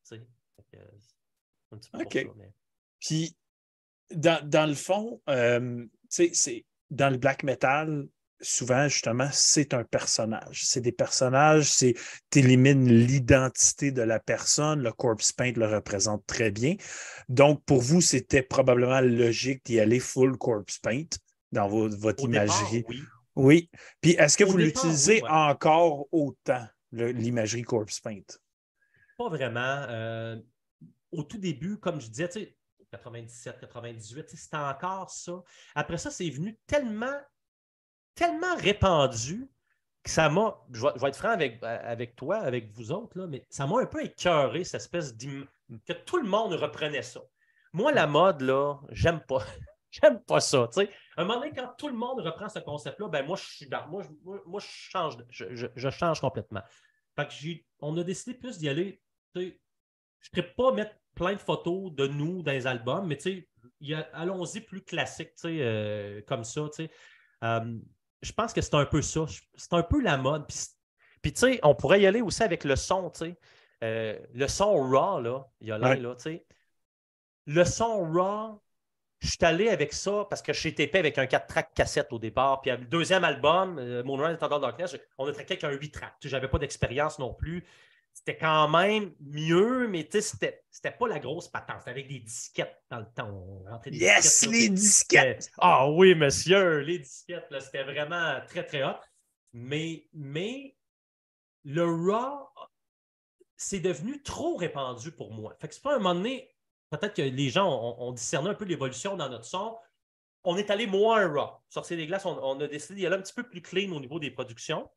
OK. Puis, dans, le fond, euh, c'est dans le black metal, souvent, justement, c'est un personnage. C'est des personnages, c'est tu élimines l'identité de la personne. Le corpse paint le représente très bien. Donc, pour vous, c'était probablement logique d'y aller full corpse paint dans votre imagerie. oui. oui. Puis, est-ce que vous l'utilisez encore autant, l'imagerie corpse paint? Pas vraiment. Euh, au tout début, comme je disais, 97, 98, c'était encore ça. Après ça, c'est venu tellement, tellement répandu que ça m'a, je vais, être franc avec, avec toi, avec vous autres, là, mais ça m'a un peu écœuré, cette espèce d'image que tout le monde reprenait ça. Moi, la mode, là, j'aime pas. j'aime pas ça. À un moment donné, quand tout le monde reprend ce concept-là, ben moi, je suis dans. Moi, je, moi, je change, je, change complètement. Fait que on a décidé plus d'y aller. Je ne pas mettre plein de photos de nous dans les albums, mais allons-y plus classique, euh, comme ça. Euh, je pense que c'est un peu ça. C'est un peu la mode. Puis, tu sais, on pourrait y aller aussi avec le son, tu sais. Euh, le son raw, là, il y a là, tu sais. Le son raw, je suis allé avec ça parce que j'ai tapé avec un 4-track cassette au départ. Puis le deuxième album, Moonrise Thunder Darkness, on a traqué avec un 8-track. Je n'avais pas d'expérience non plus c'était quand même mieux, mais c'était, c'était pas la grosse patente. C'était avec des disquettes dans le temps. yes, les disquettes! Ah oui, monsieur, les disquettes, c'était vraiment très, très hot. Mais, mais le RAW, c'est devenu trop répandu pour moi. Fait que c'est pas un moment donné, peut-être que les gens ont, discerné un peu l'évolution dans notre son. On est allé moins RAW. Sorcier des glaces, on, on a décidé d'y aller un petit peu plus clean au niveau des productions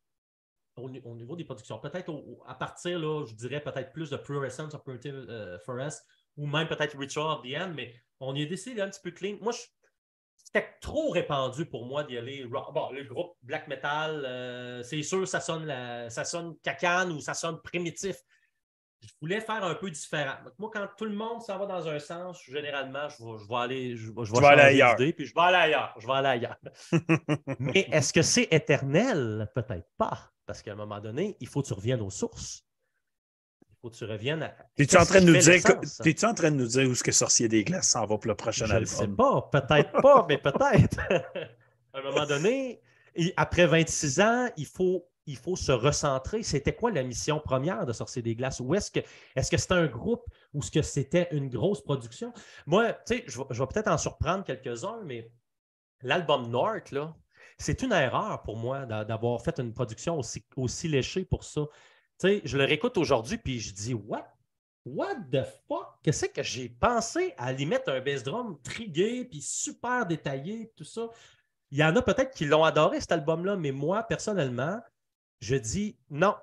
au, niveau des productions. Peut-être à partir, là, je dirais peut-être plus de Pure Essence of Primitive euh, Forest ou même peut-être of the End, mais on y a décidé un petit peu clean. Moi, c'était trop répandu pour moi d'y aller. Bon, le groupe black metal, euh, c'est sûr, ça sonne, ça sonne cacane ou ça sonne primitif. Je voulais faire un peu différent. moi, quand tout le monde s'en va dans un sens, généralement, je vais, je vais aller, je, je vais, aller ailleurs. puis je vais aller ailleurs. Je vais aller ailleurs. Mais est-ce que c'est éternel? Peut-être pas. Parce qu'à un moment donné, il faut que tu reviennes aux sources. Il faut que tu reviennes à. Es-tu en train de nous dire es en train de nous dire où ce que Sorcier des Glaces s'en va pour le prochain album? Je ne sais pas, peut-être pas, mais peut-être. à un moment donné, après 26 ans, il faut, il faut se recentrer. C'était quoi la mission première de Sorcier des Glaces? Ou est-ce que est-ce que c'était un groupe ou est-ce que c'était une grosse production? Moi, tu sais, je, je vais peut-être en surprendre quelques-uns, mais l'album North, là, c'est une erreur pour moi d'avoir fait une production aussi, aussi léchée pour ça. je le réécoute aujourd'hui, puis je dis, what? What the fuck? Qu'est-ce que j'ai pensé à lui mettre un bass drum trigué, puis super détaillé, tout ça? Il y en a peut-être qui l'ont adoré, cet album-là, mais moi, personnellement, je dis non.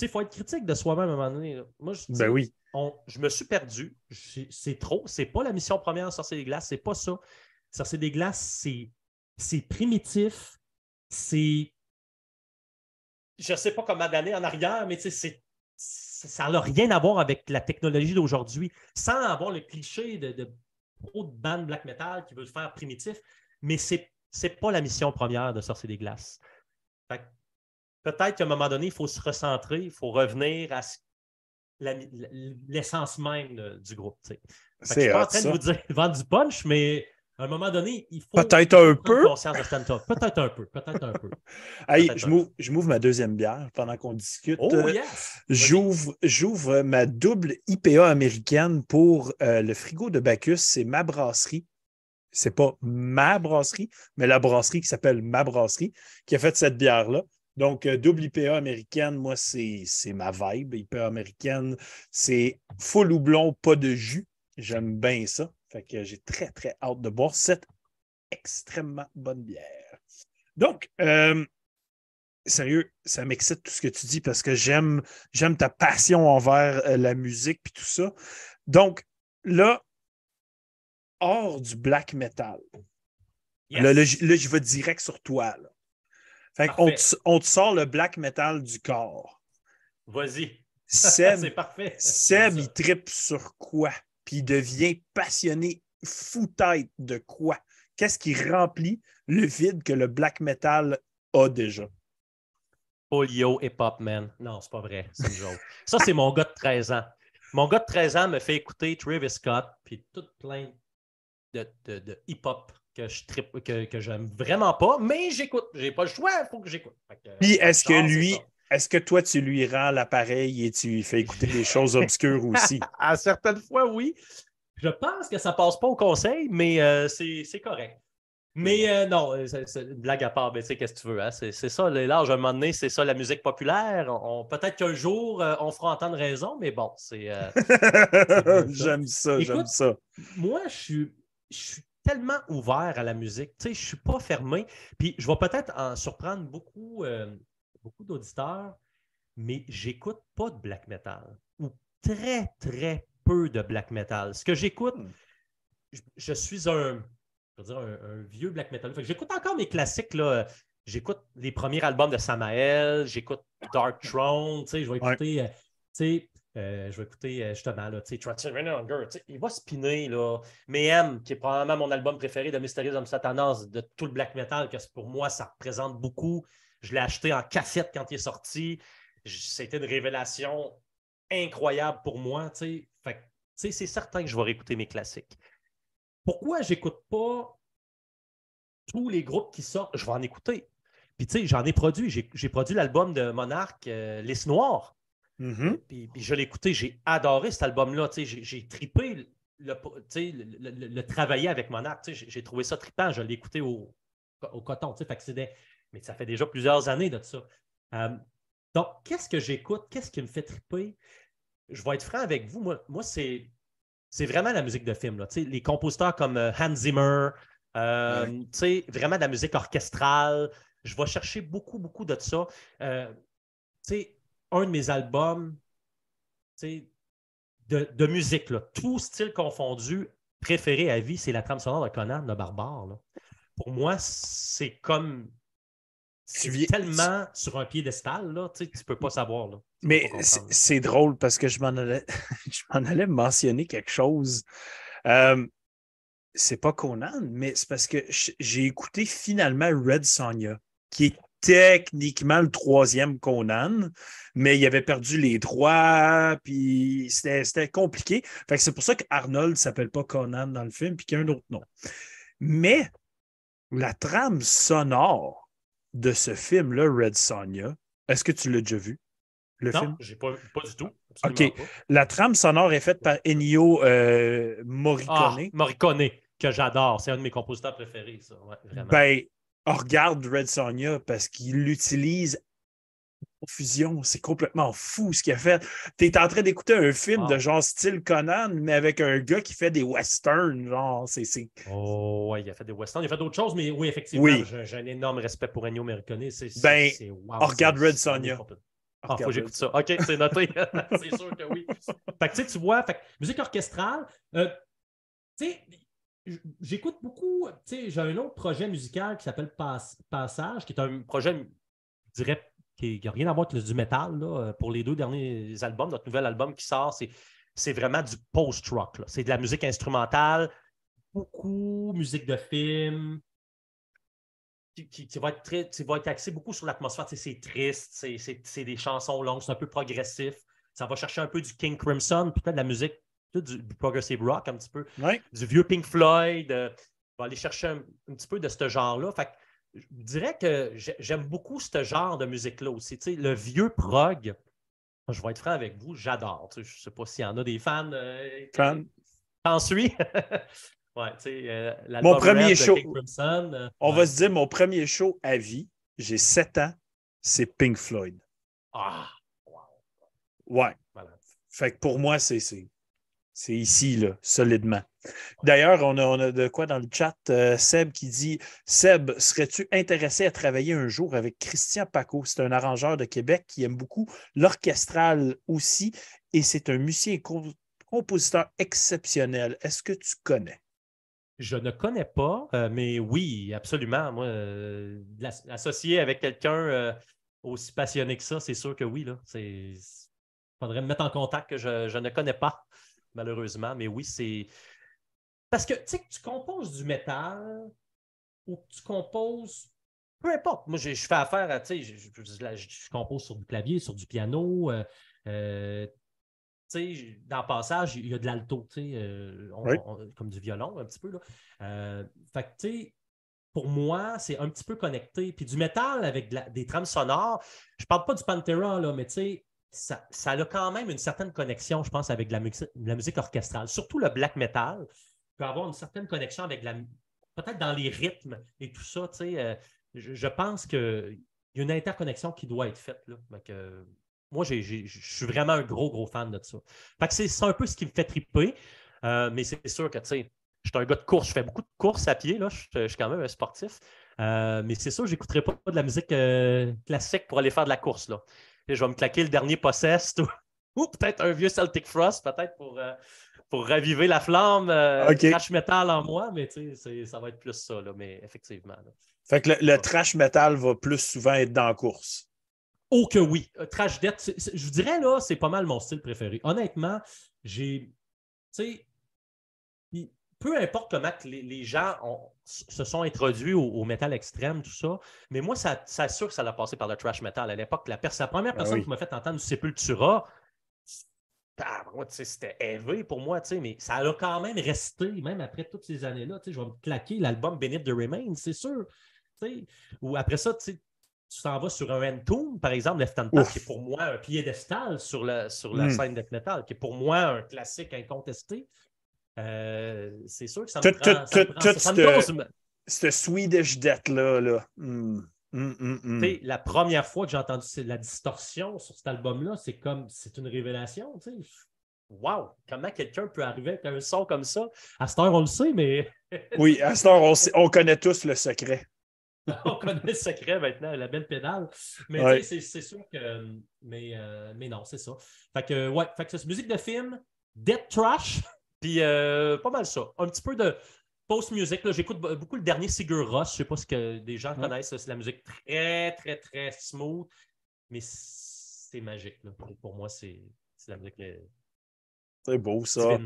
il faut être critique de soi-même à un moment donné. Moi, je ben oui. je me suis perdu. C'est trop. C'est pas la mission première Sorcier des Glaces. C'est pas ça. Sorcier des Glaces, c'est c'est primitif, c'est. Je ne sais pas comment d'années en arrière, mais c'est, ça n'a rien à voir avec la technologie d'aujourd'hui, sans avoir le cliché de, de de band black metal qui veut faire primitif, mais ce n'est pas la mission première de Sorcier des Glaces. peut-être qu'à un moment donné, il faut se recentrer, il faut revenir à l'essence même du groupe. Je ne suis pas en train de vous dire vendre du punch, mais à un moment donné, il faut. Peut-être un peu. conscience de Peut-être un peu. Peut-être un peu. hey, je, m'ouvre, ma deuxième bière pendant qu'on discute. Oh, yes. J'ouvre, ma double IPA américaine pour euh, le frigo de Bacchus. C'est ma brasserie. C'est pas ma brasserie, mais la brasserie qui s'appelle Ma Brasserie qui a fait cette bière-là. Donc, euh, double IPA américaine, moi, c'est, c'est ma vibe. IPA américaine, c'est full houblon, pas de jus. J'aime bien ça. Fait que j'ai très, très hâte de boire cette extrêmement bonne bière. Donc, euh, sérieux, ça m'excite tout ce que tu dis parce que j'aime, j'aime ta passion envers euh, la musique et tout ça. Donc, là, hors du black metal, Là, là, je vais direct sur toi. Fait on, te, on te sort le black metal du corps. Vas-y. Seb, c'est parfait. Seb, il tripe sur quoi? Puis il devient passionné, fou tête de quoi? Qu'est-ce qui remplit le vide que le black metal a déjà? Polio et Pop Man. Non, c'est pas vrai. C'est une joke. Ça, c'est mon gars de 13 ans. Mon gars de 13 ans me fait écouter Travis Scott, puis tout plein de, de, hip-hop que je tripe, que, que j'aime vraiment pas, mais j'écoute. J'ai pas le choix, il faut que j'écoute. Puis est-ce que lui, est-ce que toi, tu lui rends l'appareil et tu lui fais écouter des choses obscures aussi? à certaines fois, oui. Je pense que ça passe pas au conseil, mais euh, c'est correct. Mais euh, non, euh, c'est une blague à part, mais tu sais, qu'est-ce que tu veux? Hein? C'est ça, l'âge, à un moment donné, c'est ça la musique populaire. Peut-être qu'un jour, on fera entendre raison, mais bon, c'est. j'aime ça, j'aime ça. Moi, je suis, je suis tellement ouvert à la musique. Tu sais, je ne suis pas fermé. Puis je vais peut-être en surprendre beaucoup, beaucoup d'auditeurs, mais j'écoute pas de black metal ou très, très peu de black metal. Ce que j'écoute, hmm. je, suis un, dire un, vieux black metal. J'écoute encore mes classiques. Là. J'écoute les premiers albums de Samael, j'écoute Dark Throne, je vais écouter, euh, euh, je vais écouter justement, là, il va spinner, là. M, qui est probablement mon album préféré de Mysterious Satanas, de tout le black metal, que pour moi, ça représente beaucoup. Je l'ai acheté en cassette quand il est sorti. C'était une révélation incroyable pour moi. C'est certain que je vais réécouter mes classiques. Pourquoi j'écoute pas tous les groupes qui sortent? Je vais en écouter. Puis, tu sais, j'en ai produit. J'ai produit l'album de Monarque, euh, Lys Noire. Mm-hmm. puis, je l'ai écouté. J'ai adoré cet album-là. J'ai tripé le, le, travailler avec Monarque. J'ai trouvé ça trippant. Je l'ai écouté au, au coton. Fait que mais ça fait déjà plusieurs années de ça. Euh, donc, qu'est-ce que j'écoute? Qu'est-ce qui me fait triper? Je vais être franc avec vous. Moi, c'est, c'est vraiment la musique de film. Là. Les compositeurs comme euh, Hans Zimmer, euh, vraiment de la musique orchestrale. Je vais chercher beaucoup, beaucoup de ça. un de mes albums de, de musique, là, tout style confondu, préféré à vie, c'est la trame sonore de Conan, le barbare. Pour moi, c'est comme tu tellement sur un piédestal, là, tu ne peux pas savoir. Là. Mais c'est drôle parce que je m'en allais, je m'en allais mentionner quelque chose. Euh, c'est pas Conan, mais c'est parce que j'ai écouté finalement Red Sonja, qui est techniquement le troisième Conan, mais il avait perdu les droits, puis c'était compliqué. Fait que c'est pour ça qu'Arnold ne s'appelle pas Conan dans le film, puis qu'il y a un autre nom. Mais la trame sonore de ce film-là, Red Sonja. Est-ce que tu l'as déjà vu, le non, film? j'ai pas, pas du tout. OK. La trame sonore est faite par Ennio euh, Morricone. Ah, Morricone, que j'adore. C'est un de mes compositeurs préférés, ça. Ben, regarde Red Sonja parce qu'il l'utilise fusion. C'est complètement fou ce qu'il a fait. Tu es en train d'écouter un film de genre style Conan, mais avec un gars qui fait des westerns. Genre, c'est. Oh, ouais, il a fait des westerns. Il a fait d'autres choses, mais oui, effectivement, j'ai un énorme respect pour Ennio Morricone. C'est, ben, regarde Red Sonja. Ah, faut que j'écoute ça. OK, c'est noté. c'est sûr que oui. Fait que tu vois, fait, musique orchestrale. Euh, tu sais, j'écoute beaucoup. Tu sais, j'ai un autre projet musical qui s'appelle Passage, qui est un projet, je dirais, qui n'a rien à voir avec du métal. Là. Pour les deux derniers albums, notre nouvel album qui sort, c'est vraiment du post-rock. C'est de la musique instrumentale, beaucoup musique de film, qui, va, être très, va être axé beaucoup sur l'atmosphère. C'est triste, c'est des chansons longues, c'est un peu progressif. Ça va chercher un peu du King Crimson, peut-être de la musique du, progressive rock un petit peu, du vieux Pink Floyd. Euh, va aller chercher un, petit peu de ce genre-là. Fait je dirais que j'aime beaucoup ce genre de musique-là aussi. le vieux prog, je vais être franc avec vous, j'adore. Je ne sais pas s'il y en a des fans. Euh, fans? T'en suis? ouais, tu sais, euh, mon premier show. Euh, on va se dire, mon premier show à vie, j'ai 7 ans, c'est Pink Floyd. Ah! Ouais. Fait que pour moi, c'est c'est ici, là, solidement. D'ailleurs, on a, de quoi dans le chat? Euh, Seb qui dit Seb, serais-tu intéressé à travailler un jour avec Christian Paco? C'est un arrangeur de Québec qui aime beaucoup l'orchestral aussi et c'est un musicien compositeur exceptionnel. Est-ce que tu connais? Je ne connais pas, euh, mais oui, absolument. Moi, euh, avec quelqu'un euh, aussi passionné que ça, c'est sûr que oui. Il faudrait me mettre en contact que je, ne connais pas, malheureusement. Mais oui, c'est. Parce que tu sais, tu composes du métal ou tu composes. Peu importe. Moi, je, fais affaire à. Tu sais, je, compose sur du clavier, sur du piano dans le passage, il y a de l'alto, euh, comme du violon un petit peu. Là. Euh, fait pour moi, c'est un petit peu connecté. Puis du métal avec des trames sonores, je parle pas du Pantera, là, mais ça, a quand même une certaine connexion, je pense, avec la, musique orchestrale. Surtout le black metal peut avoir une certaine connexion avec la. Peut-être dans les rythmes et tout ça. Euh, je, je, pense qu'il y a une interconnexion qui doit être faite. Là moi, je suis vraiment un gros, gros fan de ça. Fait c'est un peu ce qui me fait triper. Euh, mais c'est sûr que, tu sais, je suis un gars de course. Je fais beaucoup de courses à pied. Là. Je, suis quand même un sportif. Euh, mais c'est sûr, je n'écouterai pas de la musique classique pour aller faire de la course. Là. Je vais me claquer le dernier Possessed ou, peut-être un vieux Celtic Frost, peut-être pour, pour raviver la flamme trash metal en moi. Mais ça va être plus ça. Là, mais effectivement. Fait que le trash metal va plus souvent être dans la course. Oh que oui. Euh, Trash Death, je vous dirais, là, c'est pas mal mon style préféré. Honnêtement, j'ai. Tu sais, peu importe comment les, gens se sont introduits au, métal extrême, tout ça, mais moi, ça, ça sûr que ça l'a passé par le trash metal. À l'époque, la, la, première ben personne qui m'a fait entendre du Sepultura, c'était élevé pour moi, mais ça a quand même resté, même après toutes ces années-là. Je vais me claquer l'album Beneath the Remains, c'est sûr. Ou après ça, tu t'en vas sur un Entomb, par exemple, Left Hand qui est pour moi un piédestal sur la, sur la hmm. scène de metal, qui est pour moi un classique incontesté. Euh, c'est sûr que ça me prend... Tout ce Swedish Death-là, là. Hmm. Hmm, la première fois que j'ai entendu la distorsion sur cet album-là, c'est comme, c'est une révélation, tu Wow! Comment quelqu'un peut arriver avec un son comme ça? À cette heure, on le sait, mais. oui, à cette heure, on, on connaît tous le secret. on connaît le secret maintenant, la belle pédale. Mais c'est sûr que. Mais, euh, mais non, c'est ça. Fait que, ouais, fait que c'est musique de film, Dead Trash, puis euh, pas mal ça. Un petit peu de post-music. J'écoute beaucoup le dernier Sigur Ross. Je sais pas si que des gens connaissent. C'est la musique très, très, très smooth. Mais c'est magique. Pour moi, c'est la musique. C'est beau, ça.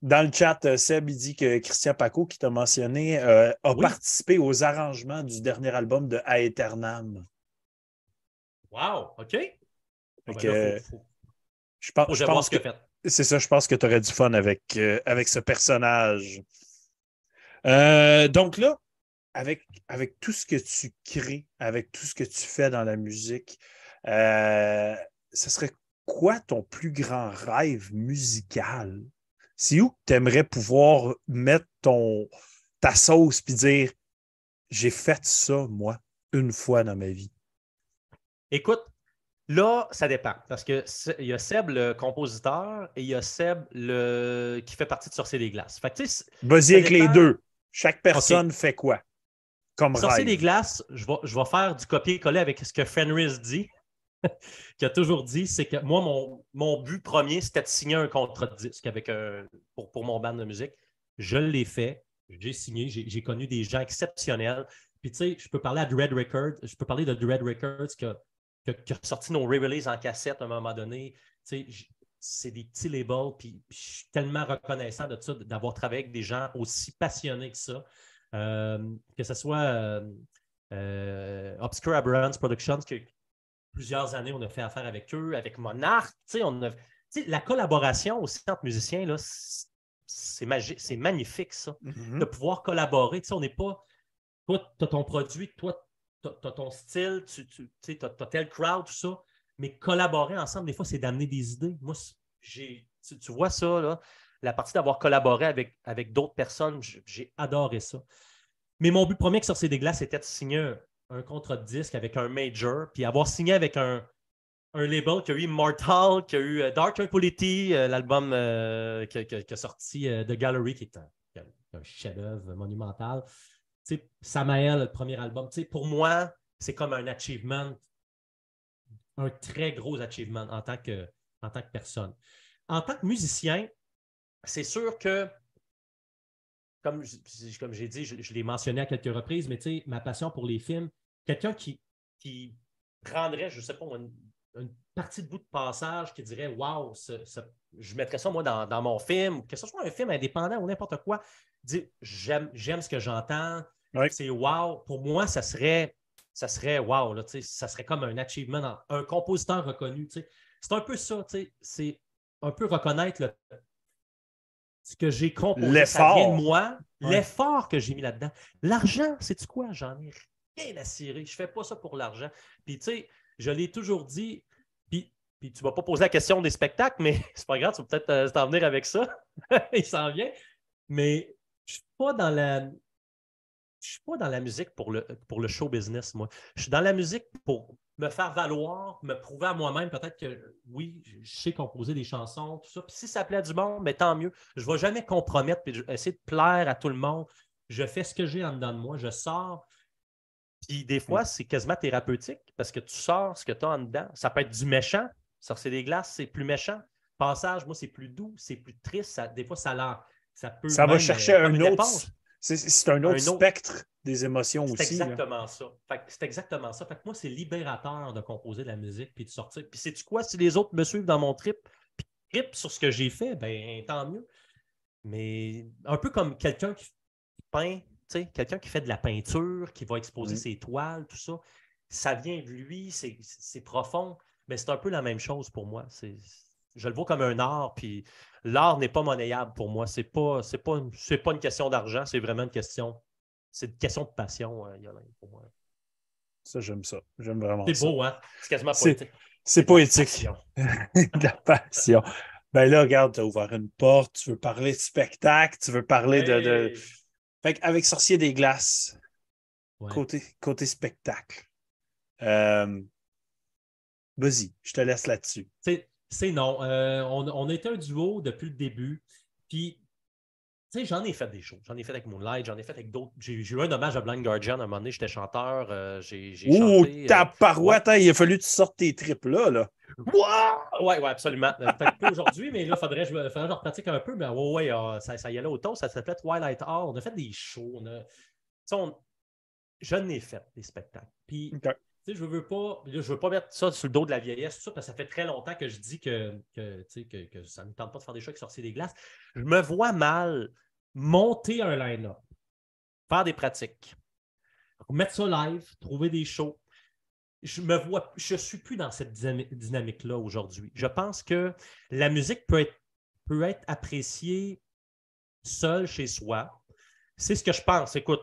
Dans le chat, euh, Seb, il dit que Christian Paco, qui t'a mentionné, euh, a participé aux arrangements du dernier album de Aeternam. Wow, OK. Ah ben je pense, que, c'est ça, je pense que tu aurais du fun avec, euh, ce personnage. donc là, avec, avec tout ce que tu crées, avec tout ce que tu fais dans la musique, ce serait quoi ton plus grand rêve musical? c'est où tu aimerais pouvoir mettre ta sauce puis dire j'ai fait ça, moi, une fois dans ma vie? Écoute, là, ça dépend. Parce qu'il y a Seb, le compositeur, et il y a Seb, le... qui fait partie de Sorcier des Glaces. Vas-y avec les deux. Chaque personne fait quoi? Comme Sorcier des Glaces, je vais, je vais faire du copier-coller avec ce que Fenris dit. qui a toujours dit, c'est que moi, mon, but premier, c'était de signer un contrat de disque avec pour, mon band de musique. Je l'ai fait, j'ai signé, j'ai connu des gens exceptionnels. Puis tu sais, je peux parler à Dread Records, je peux parler de Dread Records qui a, sorti nos re-releases en cassette à un moment donné. C'est des petits labels, puis, je suis tellement reconnaissant de ça, d'avoir travaillé avec des gens aussi passionnés que ça. Euh, que ce soit euh, euh, Obscure Aberrance Productions, qui, plusieurs années, on a fait affaire avec eux, avec Monarch. On a, la collaboration aussi entre musiciens, là, c'est magique, c'est magnifique, ça. Mm-hmm. De pouvoir collaborer. on n'est pas. Toi, tu as ton produit, toi, tu as, ton style, tu, tu as, tel crowd, tout ça. Mais collaborer ensemble, des fois, c'est d'amener des idées. Moi, tu, vois ça, là, la partie d'avoir collaboré avec, avec d'autres personnes, j'ai adoré ça. Mais mon but premier sur ces des glaces, c'était de signer un contrat de disque avec un major, puis avoir signé avec un, un label qui a eu Immortal, qui a eu euh, Dark Tranquility, euh, l'album euh, qui, a sorti The Gallery, qui est un, chef-d'œuvre monumental. Samael, le premier album, pour moi, c'est comme un achievement, un très gros achievement en tant que, personne. En tant que musicien, c'est sûr que comme, comme j'ai dit, je, l'ai mentionné à quelques reprises, mais tu ma passion pour les films, quelqu'un qui, qui prendrait, je ne sais pas, une, partie de bout de passage qui dirait Waouh, je mettrais ça moi dans, mon film, que ce soit un film indépendant ou n'importe quoi, j'aime, j'aime ce que j'entends. C'est wow. Pour moi, ça serait, ça serait wow. Là, ça serait comme un achievement, un compositeur reconnu. C'est un peu ça. C'est un peu reconnaître le, ce que j'ai composé. L'effort. de moi, l'effort que j'ai mis là-dedans. L'argent, c'est quoi? J'en ai rien à cirer. Je ne fais pas ça pour l'argent. Puis, tu sais, je l'ai toujours dit. Puis, puis tu ne vas pas poser la question des spectacles, mais c'est pas grave, tu vas peut-être euh, t'en venir avec ça. Il s'en vient. Mais je ne suis pas dans la. Je suis pas dans la musique pour le, pour le show business, moi. Je suis dans la musique pour me faire valoir, me prouver à moi-même, peut-être que oui, je sais composer des chansons, tout ça. Puis si ça plaît du monde, mais tant mieux. Je ne vais jamais compromettre et essayer de plaire à tout le monde. Je fais ce que j'ai en dedans de moi, je sors. Puis des fois, c'est quasiment thérapeutique parce que tu sors ce que tu as en dedans. Ça peut être du méchant. Sortir des glaces, c'est plus méchant. Passage, moi, c'est plus doux, c'est plus triste. des fois, ça, ça peut. Ça va chercher euh, un autre. C'est un autre spectre des émotions aussi. C'est exactement ça. C'est exactement ça. Fait que moi, c'est libérateur de composer de la musique puis de sortir. Puis c'est-tu quoi? Si les autres me suivent dans mon trip, puis trip sur ce que j'ai fait, ben tant mieux. Mais un peu comme quelqu'un qui peint, quelqu'un qui fait de la peinture, qui va exposer ses toiles, tout ça, ça vient de lui, c'est profond. Mais c'est un peu la même chose pour moi. Je le vois comme un art, puis l'art n'est pas monnayable pour moi. Ce n'est pas, pas, pas une question d'argent, c'est vraiment une question c'est une question de passion, euh, Yolande, pour moi. Ça, j'aime ça. J'aime vraiment ça. C'est beau, hein? C'est quasiment poétique. C'est poétique. de la passion. Ben là, regarde, tu as ouvert une porte, tu veux parler de spectacle, tu veux parler de, Fait avec Sorcier des Glaces, côté, côté spectacle. Euh... Vas-y, je te laisse là-dessus. C'est non. Euh, on, on a été un duo depuis le début. Puis j'en ai fait des shows. J'en ai fait avec Moonlight, j'en ai fait avec d'autres. J'ai eu un hommage à Blind Guardian à un moment donné, j'étais chanteur. Euh, j'ai Ouh, ta euh, parouette, hein, il a fallu que tu sortes tes tripes là. là. Oui, ouais, absolument. Peut-être pas aujourd'hui, mais là, il faudrait, que je repratique un peu. Mais ouais, ouais, ah, ça, ça, y allait autour. Ça s'appelait Twilight Hall. On a fait des shows. On Je n'ai fait des spectacles. Puis, je veux, pas, je veux pas mettre ça sur le dos de la vieillesse, ça, parce que ça fait très longtemps que je dis que, ça ne me tente pas de faire des shows qui sortent des glaces. Je me vois mal monter un line-up, faire des pratiques, mettre ça live, trouver des shows. Je me vois, je suis plus dans cette dynamique-là aujourd'hui. Je pense que la musique peut être appréciée seule chez soi. C'est ce que je pense. Écoute,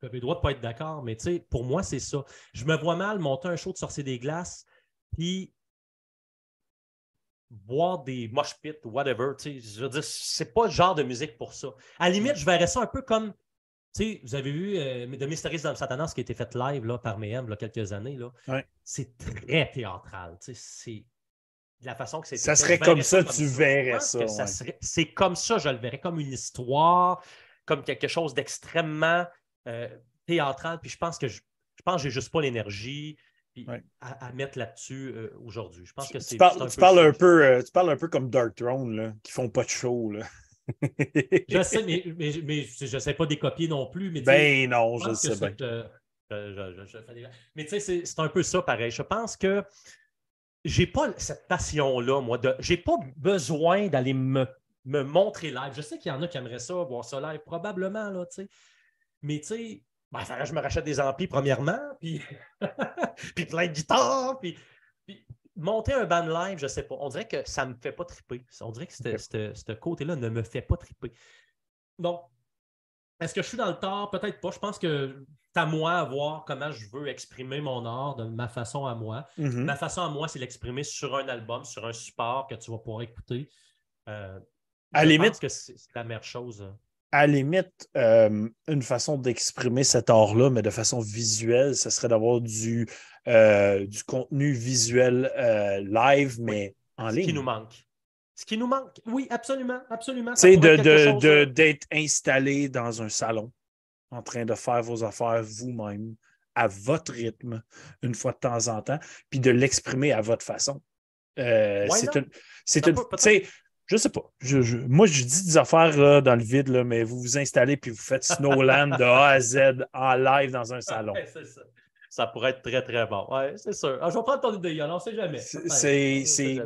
vous avez le droit de ne pas être d'accord, mais pour moi, c'est ça. Je me vois mal monter un show de sorcier des glaces, puis boire des mosh pits whatever. Je veux dire, c'est pas le genre de musique pour ça. À la limite, je verrais ça un peu comme. Vous avez vu euh, The Mysteries of Satanas qui a été fait live là, par Mayhem il y a quelques années. Là. C'est très théâtral. C'est la façon que c'est. Ça serait comme ça, tu verrais ça. c'est comme ça, je le verrais comme une histoire, comme quelque chose d'extrêmement euh, théâtral. Puis je pense que je, je pense que j'ai juste pas l'énergie à, mettre là-dessus euh, aujourd'hui. Je pense que c'est. Tu, parles, tu, parles un peu, euh, tu parles un peu comme Dark Throne, là, qui font pas de show. Là. je sais, mais, mais, mais je ne sais pas des copier non plus. Mais, ben non, je, sais bien. mais tu sais, c'est un peu ça pareil. Je pense que j'ai pas cette passion-là, moi. De, j'ai pas besoin d'aller me, me, montrer live. Je sais qu'il y en a qui aimeraient ça, voir ça live, probablement, là, tu sais. Mais tu sais, ben, je me rachète des amplis, premièrement, puis, puis plein de guitares, puis, monter un band live, je ne sais pas. On dirait que ça ne me fait pas triper. On dirait que ce côté-là ne me fait pas triper. Donc, est-ce que je suis dans le tort? Peut-être pas. Je pense que c'est à moi à voir comment je veux exprimer mon art de ma façon à moi. Mm-hmm. Ma façon à moi, c'est l'exprimer sur un album, sur un support que tu vas pouvoir écouter. Euh, à je limite, pense que c'est la meilleure chose à la limite, euh, une façon d'exprimer cet art-là, mais de façon visuelle, ce serait d'avoir du, euh, du contenu visuel euh, live, mais en ligne. Ce qui nous manque. Ce qui nous manque. Oui, absolument, absolument. C'est d'être installé dans un salon, en train de faire vos affaires vous-même, à votre rythme, une fois de temps en temps, puis de l'exprimer à votre façon. c'est une. Je sais pas. moi, je dis des affaires dans le vide, là, mais vous vous installez puis vous faites Snowland de A à Z en live dans un salon. ça. ça. pourrait être très, très bon. Oui, c'est sûr. Ah, je vais prendre ton idée, on ne sait jamais. C'est.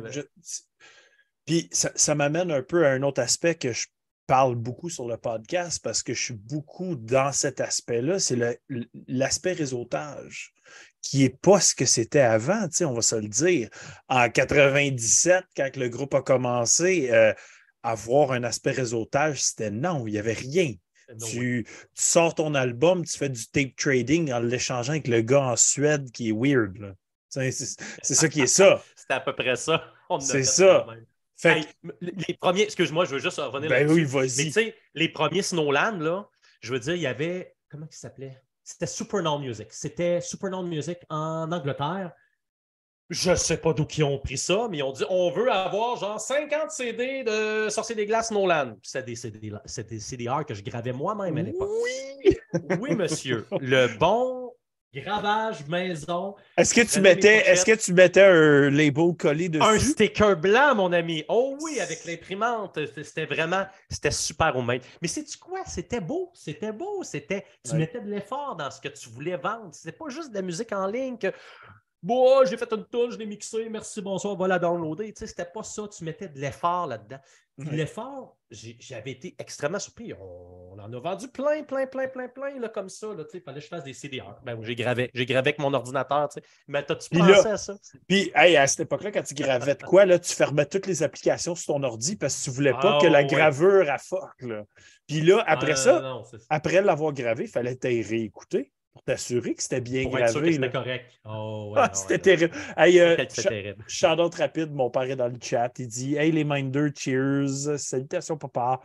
Puis ça, ça m'amène un peu à un autre aspect que je parle beaucoup sur le podcast parce que je suis beaucoup dans cet aspect-là, c'est l'aspect réseautage qui n'est pas ce que c'était avant, on va se le dire. En 97, quand le groupe a commencé, euh, avoir un aspect réseautage, c'était non, il n'y avait rien. Tu, sors ton album, tu fais du tape trading en l'échangeant avec le gars en Suède qui est weird. C'est ça qui est ça. C'était à peu près ça. C'est ça les premiers, excuse-moi, je veux juste revenir ben oui, vas-y. Mais tu sais, les premiers Snowland, là, je veux dire, il y avait. Comment il s'appelait? C'était Supernal Music. C'était Supernal Music en Angleterre. Je ne sais pas d'où ils ont pris ça, mais ils ont dit on veut avoir genre 50 CD de Sorcier des Glaces Snowland. C'était des, CD, des CDR que je gravais moi-même à l'époque. Oui! Oui, monsieur. Le bon Gravage maison. Est-ce que tu mettais, est-ce que tu mettais un label collé dessus? Un sticker blanc, mon ami. Oh oui, avec l'imprimante. C'était vraiment, c'était super au. Mais sais-tu quoi? C'était beau. C'était beau. C'était, tu mettais de l'effort dans ce que tu voulais vendre. C'était pas juste de la musique en ligne que, bon, j'ai fait une touche, je l'ai mixé, merci, bonsoir, on va la downloader. Tu sais, c'était pas ça. Tu mettais de l'effort là-dedans. L'effort, j'avais été extrêmement surpris. On, en a vendu plein, plein, plein, plein, plein, là, comme ça. il fallait que je fasse des CDR. Ben, j'ai gravé. J'ai gravé avec mon ordinateur. Mais t'as-tu pensé à ça? Puis, à cette époque-là, quand tu gravais de quoi, là, tu fermais toutes les applications sur ton ordi parce que tu ne voulais pas que la ah, gravure affoque. Là. Puis là, après ah, ça, après l'avoir gravé, il fallait t'y réécouter pour t'assurer que c'était bien pour gravé. C'était correct. Oh, ah, c'était terrible. Hey, euh, rapide, mon père est dans le chat. Il dit Hey les Minders, cheers. Salutations, papa.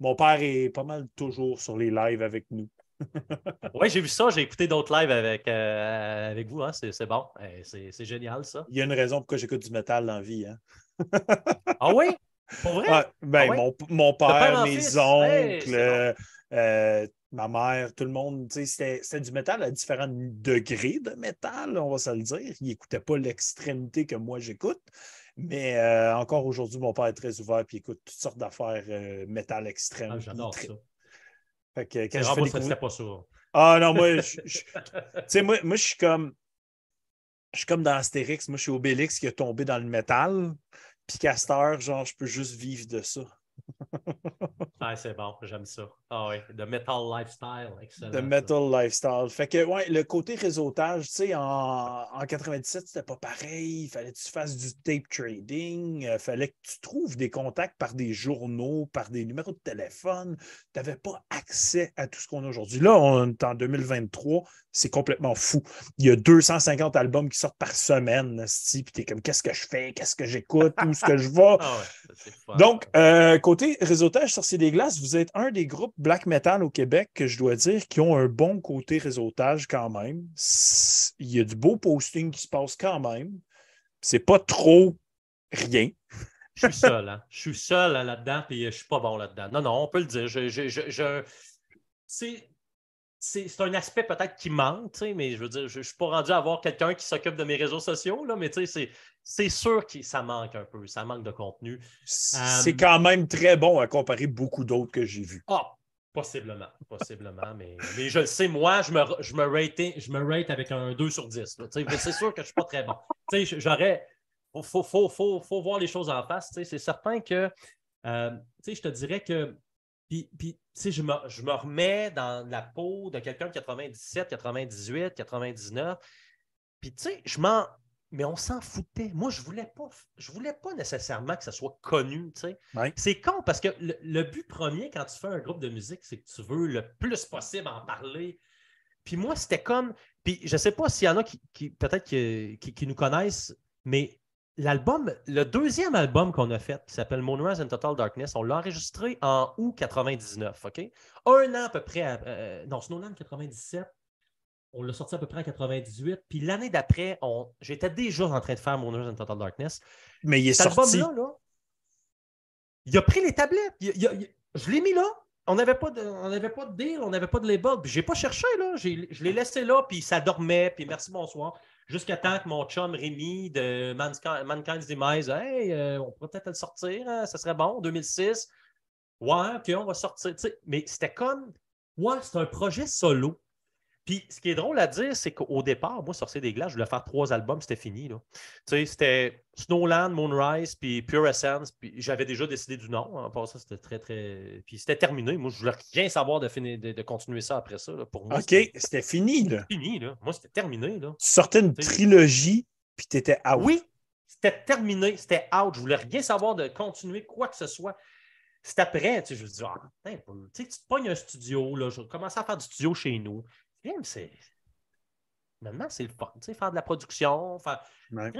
Mon père est pas mal toujours sur les lives avec nous. oui, j'ai vu ça. J'ai écouté d'autres lives avec, euh, avec vous. Hein. C'est bon. C'est génial, ça. Il y a une raison pourquoi j'écoute du métal dans la vie. Hein. ah oui? Pour vrai? ben, ah mon, mon, père, mes oncles, euh, ma mère, tout le monde, c'était du métal à différents degrés de métal, on va se le dire. Il n'écoutait pas l'extrémité que moi j'écoute. Mais euh, encore aujourd'hui, mon père est très ouvert et écoute toutes sortes d'affaires euh, métal extrême. Ah, J'adore ça. Fait que, quand je fais découvrir... pas ça. Ah non, moi, je, moi, moi, je suis comme. Je suis comme dans Astérix. Moi, je suis Obélix qui est tombé dans le métal. Puis Castor, genre, je peux juste vivre de ça. ah, c'est bon, j'aime ça. Ah oui, The Metal Lifestyle, excellent. The Metal Lifestyle. Fait que, ouais, le côté réseautage, tu sais, en, en 97, c'était pas pareil. Il fallait que tu fasses du tape trading. Il fallait que tu trouves des contacts par des journaux, par des numéros de téléphone. Tu n'avais pas accès à tout ce qu'on a aujourd'hui. Là, on est en 2023, c'est complètement fou. Il y a 250 albums qui sortent par semaine, puis tu es comme, qu'est-ce que je fais? Qu'est-ce que j'écoute? Où est-ce que je vais? Ah Donc, euh, côté réseautage Sorcier des Glaces, vous êtes un des groupes black metal au Québec que je dois dire qui ont un bon côté réseautage quand même. Il y a du beau posting qui se passe quand même. C'est pas trop rien. Je suis seul, hein? Je suis seul là-dedans, puis je suis pas bon là-dedans. Non, non, on peut le dire. C'est un aspect peut-être qui manque, mais je veux dire, je ne suis pas rendu à avoir quelqu'un qui s'occupe de mes réseaux sociaux, là, mais c'est sûr que ça manque un peu, ça manque de contenu. C'est euh, quand même très bon à comparer beaucoup d'autres que j'ai vus. Ah, possiblement, possiblement, mais, mais je le sais, moi, je me, je, me rate, je me rate avec un 2 sur 10. C'est sûr que je ne suis pas très bon. J'aurais. Il faut, faut, faut, faut, voir les choses en face. C'est certain que euh, je te dirais que puis, puis je me, je me remets dans la peau de quelqu'un de 97, 98, 99. Puis, tu sais, je m'en. Mais on s'en foutait. Moi, je voulais pas. Je voulais pas nécessairement que ça soit connu. C'est con parce que le, but premier quand tu fais un groupe de musique, c'est que tu veux le plus possible en parler. Puis moi, c'était comme. Puis je sais pas s'il y en a qui, qui peut-être qui, qui, nous connaissent, mais L'album, le deuxième album qu'on a fait, qui s'appelle Moonrise and Total Darkness, on l'a enregistré en août 99, OK? Un an à peu près, euh, non, Snowland 97, on l'a sorti à peu près en 98, puis l'année d'après, j'étais déjà en train de faire Moonrise and Total Darkness. Mais il est Cet sorti. Album-là, il a pris les tablettes, je l'ai mis là, on n'avait pas, de, pas de deal, on n'avait pas de label. Puis j'ai pas cherché, là. Je l'ai laissé là, puis ça dormait, puis merci, bonsoir. Jusqu'à temps que mon chum Rémi de Mankind's Demise, hey, euh, on pourrait peut-être le sortir, hein, ça serait bon, 2006. Ouais, puis on va sortir. mais c'était comme, ouais, c'est un projet solo. Puis ce qui est drôle à dire, c'est qu'au départ, moi, Sorcier des Glaces, je voulais faire trois albums, c'était fini. Tu sais, c'était Snowland, Moonrise, puis Pure Essence. Puis j'avais déjà décidé du nom. En passant, c'était très, très. Puis c'était terminé. Moi, je voulais rien savoir de, finir, de, continuer ça après ça. Pour moi, OK, c'était fini. Là. fini. Là. Moi, c'était terminé. Là. Tu sortais une trilogie, puis tu étais out. Oui, c'était terminé. C'était out. Je voulais rien savoir de continuer quoi que ce soit. C'est après, tu sais, je me dis, ah, tu te pognes un studio, là, je commence à faire du studio chez nous c'est. Maintenant, c'est le fun. Faire de la production. Ben,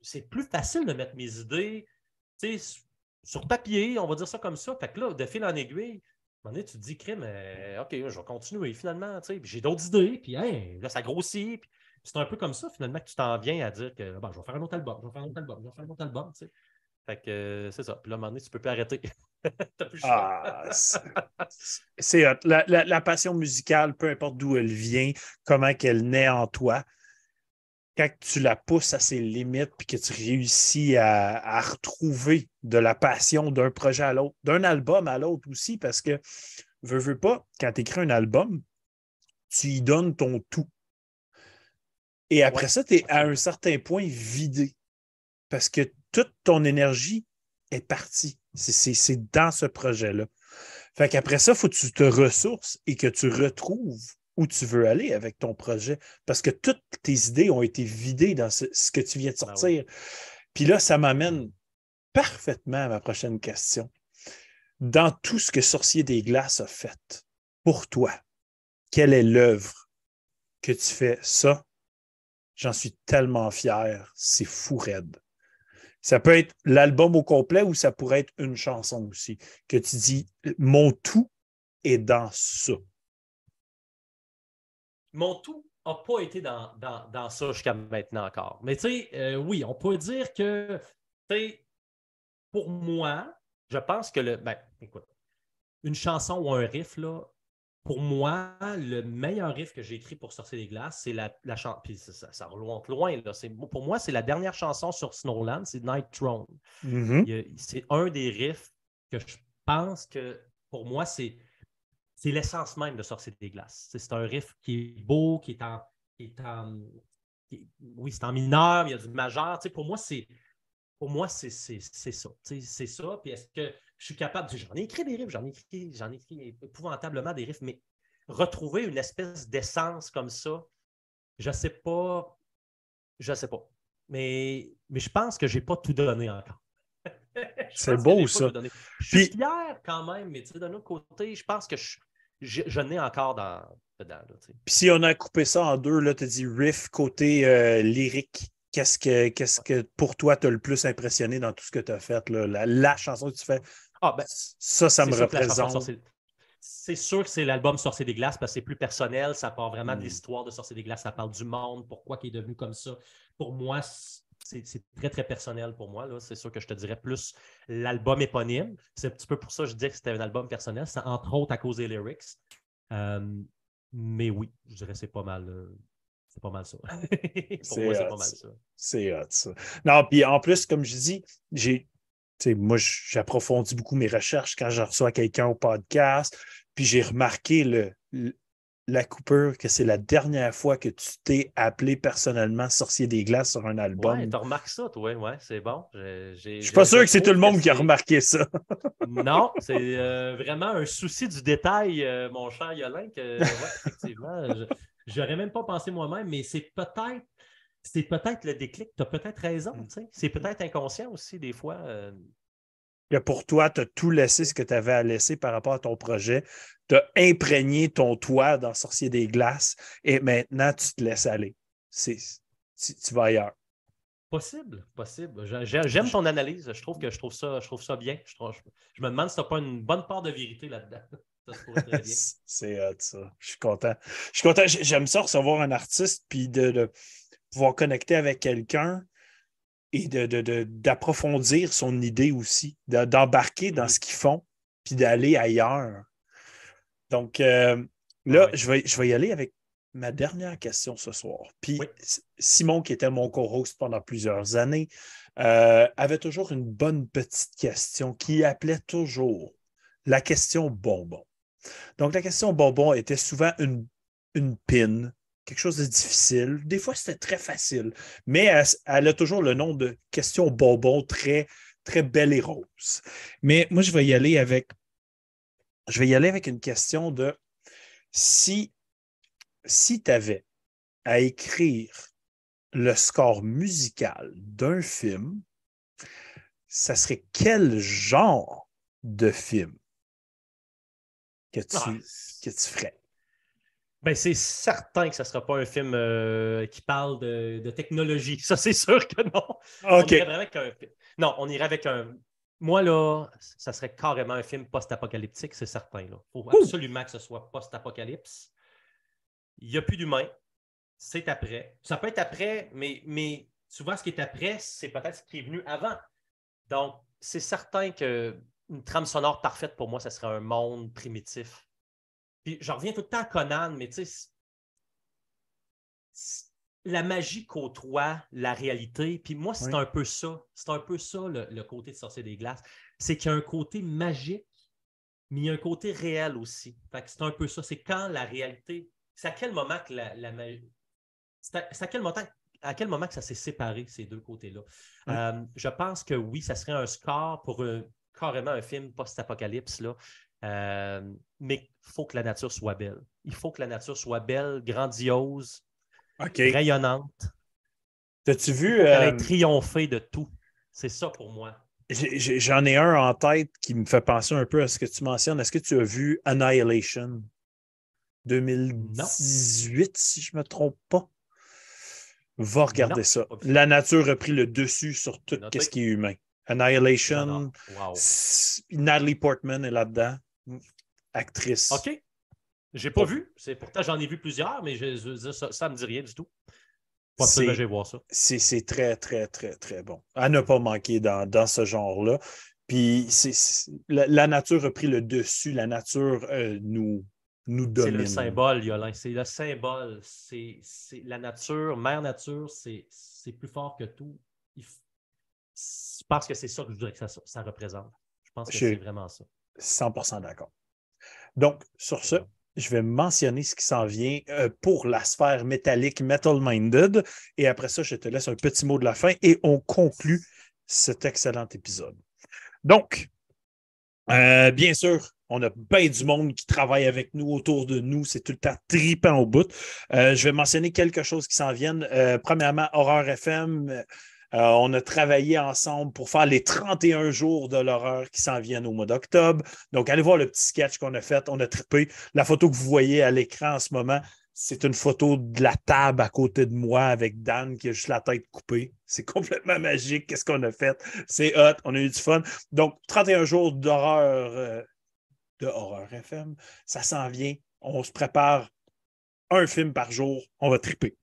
c'est plus facile de mettre mes idées sur papier, on va dire ça comme ça. Fait que là, de fil en aiguille, à un moment donné, tu te dis, crime, euh, OK, je vais continuer finalement. J'ai d'autres idées, puis là, ça grossit. c'est un peu comme ça, finalement, que tu t'en viens à dire que je vais faire un autre album, je vais faire un autre album, je vais faire un autre album. Fait que euh, c'est ça. Puis là, à un moment donné, tu ne peux plus arrêter. plus ah, c'est la, la, passion musicale, peu importe d'où elle vient, comment qu'elle naît en toi, quand tu la pousses à ses limites puis que tu réussis à, retrouver de la passion d'un projet à l'autre, d'un album à l'autre aussi, parce que, veux, veux pas, quand tu écris un album, tu y donnes ton tout. Et après ça, tu es à un certain point vidé. Parce que toute ton énergie est partie. C'est dans ce projet-là. Fait qu'après ça, il faut que tu te ressources et que tu retrouves où tu veux aller avec ton projet. Parce que toutes tes idées ont été vidées dans ce, que tu viens de ben sortir. Puis là, ça m'amène parfaitement à ma prochaine question. Dans tout ce que Sorcier des Glaces a fait, pour toi, quelle est l'œuvre que tu fais? Ça? J'en suis tellement fier, c'est fou raide. Ça peut être l'album au complet ou ça pourrait être une chanson aussi, que tu dis, mon tout est dans ça. Mon tout n'a pas été dans, dans, ça jusqu'à maintenant encore. Mais tu sais, euh, oui, on peut dire que, pour moi, je pense que le. Ben, écoute, une chanson ou un riff, là, pour moi, le meilleur riff que j'ai écrit pour Sorcier des Glaces, c'est la, la chanson. Puis ça, ça, remonte loin. Là. Pour moi, c'est la dernière chanson sur Snowland, c'est Night Throne. Mm-hmm. C'est un des riffs que je pense que pour moi, c'est l'essence même de Sorcier des Glaces. C'est un riff qui est beau, qui est en. Qui est en oui, c'est en mineur, il y a du majeur. pour moi, c'est. Pour moi, c'est ça. C'est ça. Puis est-ce que je suis capable, j'en ai écrit des riffs, j'en ai écrit, j'en ai écrit épouvantablement des riffs, mais retrouver une espèce d'essence comme ça, je ne sais pas, je ne sais pas. Mais, mais je pense que je n'ai pas tout donné encore. C'est beau, ça. Je suis fier quand même, mais d'un autre côté, je pense que je, je, n'ai encore dans, dedans. Puis si on a coupé ça en deux, là, tu as dit riff côté euh, lyrique. Qu'est-ce que, qu'est-ce que pour toi t'a le plus impressionné dans tout ce que tu as fait? Là? La, chanson que tu fais, ah, ben, ça, ça me représente. C'est sûr que c'est l'album Sorcier des Glaces parce que c'est plus personnel. Ça part vraiment de hmm. l'histoire de Sorcier des Glaces. Ça parle du monde, pourquoi il est devenu comme ça. Pour moi, c'est très, très personnel pour moi. C'est sûr que je te dirais plus l'album éponyme. C'est un petit peu pour ça que je disais que c'était un album personnel. C'est entre autres à cause des lyrics. Euh, mais oui, je dirais que c'est pas mal. Euh, c'est pas mal ça. Pour moi, c'est pas mal ça. C'est ça. Non, puis en plus, comme je dis, j'ai. Moi, j'approfondis beaucoup mes recherches quand je reçois quelqu'un au podcast. Puis j'ai remarqué le, la coupure que c'est la dernière fois que tu t'es appelé personnellement sorcier des glaces sur un album. Ouais, tu remarques ça, toi, ouais, c'est bon. Je suis pas sûr que c'est tout le monde qui a remarqué ça. non, c'est euh, vraiment un souci du détail, euh, mon cher Yolin, que effectivement, J'aurais même pas pensé moi-même, mais c'est peut-être c'est peut-être le déclic. Tu as peut-être raison. Mm. C'est peut-être inconscient aussi, des fois. Euh. Que pour toi, tu as tout laissé ce que tu avais à laisser par rapport à ton projet. Tu as imprégné ton toit dans Sorcier des Glaces et maintenant, tu te laisses aller. Tu, tu vas ailleurs. Possible, possible. J'aime ton analyse. Je trouve que je trouve ça, je trouve ça bien. Je, je me demande si tu n'as pas une bonne part de vérité là-dedans. C'est hot, ça. Je suis content. Je suis content. J'aime ça recevoir un artiste puis de, pouvoir connecter avec quelqu'un et d'approfondir de, son idée aussi, d'embarquer dans ce qu'ils font puis d'aller ailleurs. Donc euh, là, je, vais, je vais y aller avec ma dernière question ce soir. Puis Simon, qui était mon co-host pendant plusieurs années, euh, avait toujours une bonne petite question qui appelait toujours la question bonbon. Donc, la question bonbon était souvent une, une pin, quelque chose de difficile. Des fois, c'était très facile, mais elle, a toujours le nom de question bonbon très, très belle et rose. Mais moi, je vais y aller avec. Je vais aller avec une question de si, si tu avais à écrire le score musical d'un film, ça serait quel genre de film? Que tu, ah. que tu ferais? Ben, c'est certain que ce ne sera pas un film euh, qui parle de, technologie. Ça, c'est sûr que non. On irait avec un... Non, on irait avec un. Moi, là, ça serait carrément un film post-apocalyptique, c'est certain. Il faut absolument que ce soit post-apocalypse. Il n'y a plus d'humains c'est après. Ça peut être après, mais, mais souvent, ce qui est après, c'est peut-être ce qui est venu avant. Donc, c'est certain qu'une trame sonore parfaite pour moi, ce serait un monde primitif. Puis, je reviens tout le temps à Conan, mais tu sais, la magie côtoie la réalité. Puis moi, c'est un peu ça. C'est un peu ça, le, côté de sorcier des glaces. C'est qu'il y a un côté magique, mais il y a un côté réel aussi. c'est un peu ça. C'est quand la réalité. C'est à quel moment que la, la, c'est à, quel moment, à quel moment que ça s'est séparé, ces deux côtés-là? Euh, je pense que oui, ça serait un score pour carrément un film post-apocalypse. Là. Euh, mais il faut que la nature soit belle. Il faut que la nature soit belle, grandiose, rayonnante. T'as-tu vu. Elle euh... triompher de tout. C'est ça pour moi. J'en ai un en tête qui me fait penser un peu à ce que tu mentionnes. Est-ce que tu as vu Annihilation? 2018, si je ne me trompe pas? Va regarder ça. La nature a pris le dessus sur tout ce qui est humain. Annihilation. Natalie Portman est là-dedans. Actrice. OK. J'ai pas vu. Pourtant, j'en ai vu plusieurs, mais ça, ne me dit rien du tout. Pas de voir ça. C'est très, très, très, très bon. À ne pas manquer dans, ce genre-là. Puis la, nature a pris le dessus. La nature euh, nous, c'est le symbole, Yolin. C'est le symbole. C'est la nature, mère nature, c'est plus fort que tout. Je pense que c'est ça que je voudrais que ça, représente. Je pense que c'est vraiment ça. 100% d'accord. Donc, sur ce, je vais mentionner ce qui s'en vient euh, pour la sphère métallique Metal Minded. Et après ça, je te laisse un petit mot de la fin et on conclut cet excellent épisode. Donc, euh, bien sûr, on a bien du monde qui travaille avec nous, autour de nous. C'est tout le temps tripant au bout. Euh, je vais mentionner quelque chose qui s'en viennent. Euh, premièrement, Horreur FM. Euh, on a travaillé ensemble pour faire les 31 jours de l'horreur qui s'en viennent au mois d'octobre. Donc, allez voir le petit sketch qu'on a fait. On a trippé. La photo que vous voyez à l'écran en ce moment, c'est une photo de la table à côté de moi avec Dan qui a juste la tête coupée. C'est complètement magique. Qu'est-ce qu'on a fait? C'est hot. On a eu du fun. Donc, 31 jours d'horreur de Horreur FM. Ça s'en vient. On se prépare un film par jour. On va triper.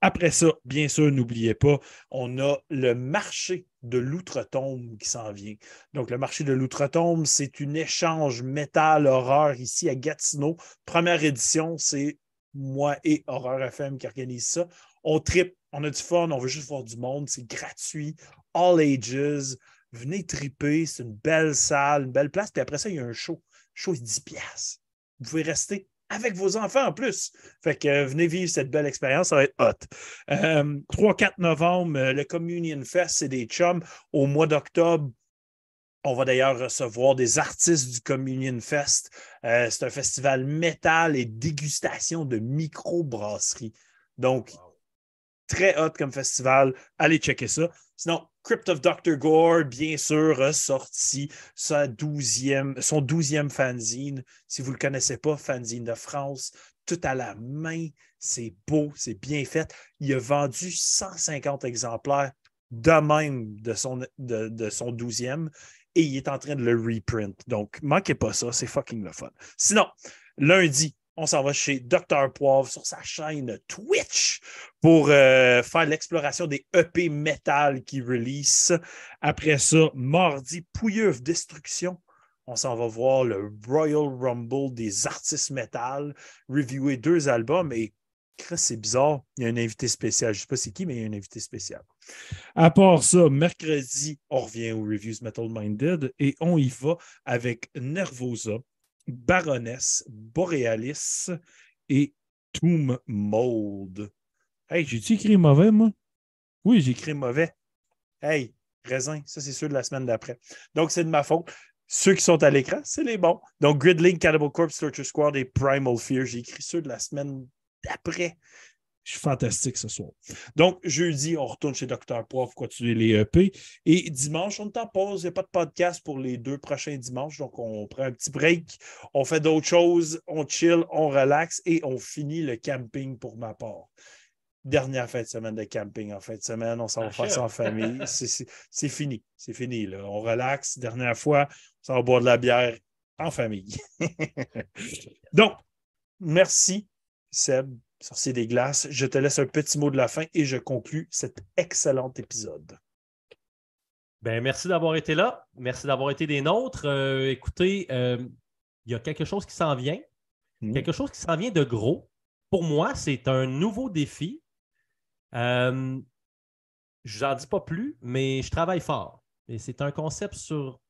Après ça, bien sûr, n'oubliez pas, on a le marché de l'outre-tombe qui s'en vient. Donc, le marché de l'outre-tombe, c'est une échange métal-horreur ici à Gatineau. Première édition, c'est moi et Horreur FM qui organisent ça. On tripe, on a du fun, on veut juste voir du monde, c'est gratuit, all ages. Venez triper, c'est une belle salle, une belle place. Puis après ça, il y a un show chose 10 pièces. Vous pouvez rester avec vos enfants en plus. Fait que euh, venez vivre cette belle expérience, ça va être hot. 3-4 euh, novembre, euh, le Communion Fest, c'est des chums. Au mois d'octobre, on va d'ailleurs recevoir des artistes du Communion Fest. c'est un festival métal et dégustation de micro-brasserie. Donc, très hot comme festival. Allez checker ça. Sinon, Crypt of Dr. Gore, bien sûr, a sorti sa son douzième fanzine. Si vous ne le connaissez pas, fanzine de France, tout à la main. C'est beau, c'est bien fait. Il a vendu 150 exemplaires de même de son, de, de son 12e et il est en train de le reprint. Donc, manquez pas ça, c'est fucking le fun. Sinon, lundi, on s'en va chez Dr. Poivre sur sa chaîne Twitch pour euh, faire l'exploration des EP metal qui release. Après ça, mardi, Pouilleuf Destruction. On s'en va voir le Royal Rumble des artistes metal, reviewer deux albums et c'est bizarre, il y a un invité spécial. Je ne sais pas c'est qui, mais il y a un invité spécial. À part ça, mercredi, on revient aux Reviews Metal Minded et on y va avec Nervosa, Baroness, Borealis et Tomb Mold. Hey, j'ai-tu écrit mauvais, moi? Oui, j'ai écrit mauvais. Hey, raisin, ça c'est ceux de la semaine d'après. Donc, c'est de ma faute. Ceux qui sont à l'écran, c'est les bons. Donc, Gridlink, Cannibal Corpse, Torture Squad et Primal Fear. J'ai écrit ceux de la semaine d'après. Je suis fantastique ce soir. Donc, jeudi, on retourne chez Dr. Prof, continuer les EP. Et dimanche, on est en pause. Il n'y a pas de podcast pour les deux prochains dimanches. Donc, on prend un petit break. On fait d'autres choses. On chill, on relaxe et on finit le camping pour ma part dernière fin de semaine de camping en fin de semaine. On s'en va faire ça en famille. C'est fini. C'est fini. Là. On relaxe. Dernière fois, on s'en va boire de la bière en famille. Donc, merci, Seb, sorcier des glaces. Je te laisse un petit mot de la fin et je conclus cet excellent épisode. Ben, merci d'avoir été là. Merci d'avoir été des nôtres. Euh, écoutez, euh, il y a quelque chose qui s'en vient. Hmm. Quelque chose qui s'en vient de gros. Pour moi, c'est un nouveau défi. Euh, je n'en dis pas plus, mais je travaille fort. Et c'est un concept sur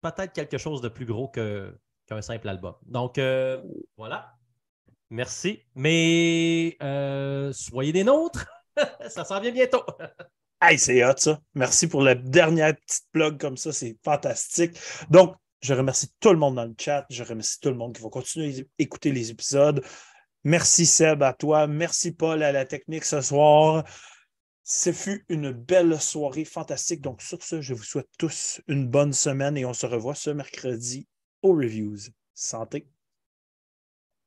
peut-être quelque chose de plus gros qu'un simple album. Donc, euh, voilà. Merci. Mais euh, soyez des nôtres. ça s'en vient bientôt. hey, c'est hot, ça. Merci pour la dernière petite plug comme ça. C'est fantastique. Donc, je remercie tout le monde dans le chat. Je remercie tout le monde qui va continuer à écouter les épisodes. Merci Seb à toi. Merci Paul à la technique ce soir. Ce fut une belle soirée fantastique. Donc, sur ce, je vous souhaite tous une bonne semaine et on se revoit ce mercredi aux reviews. Santé!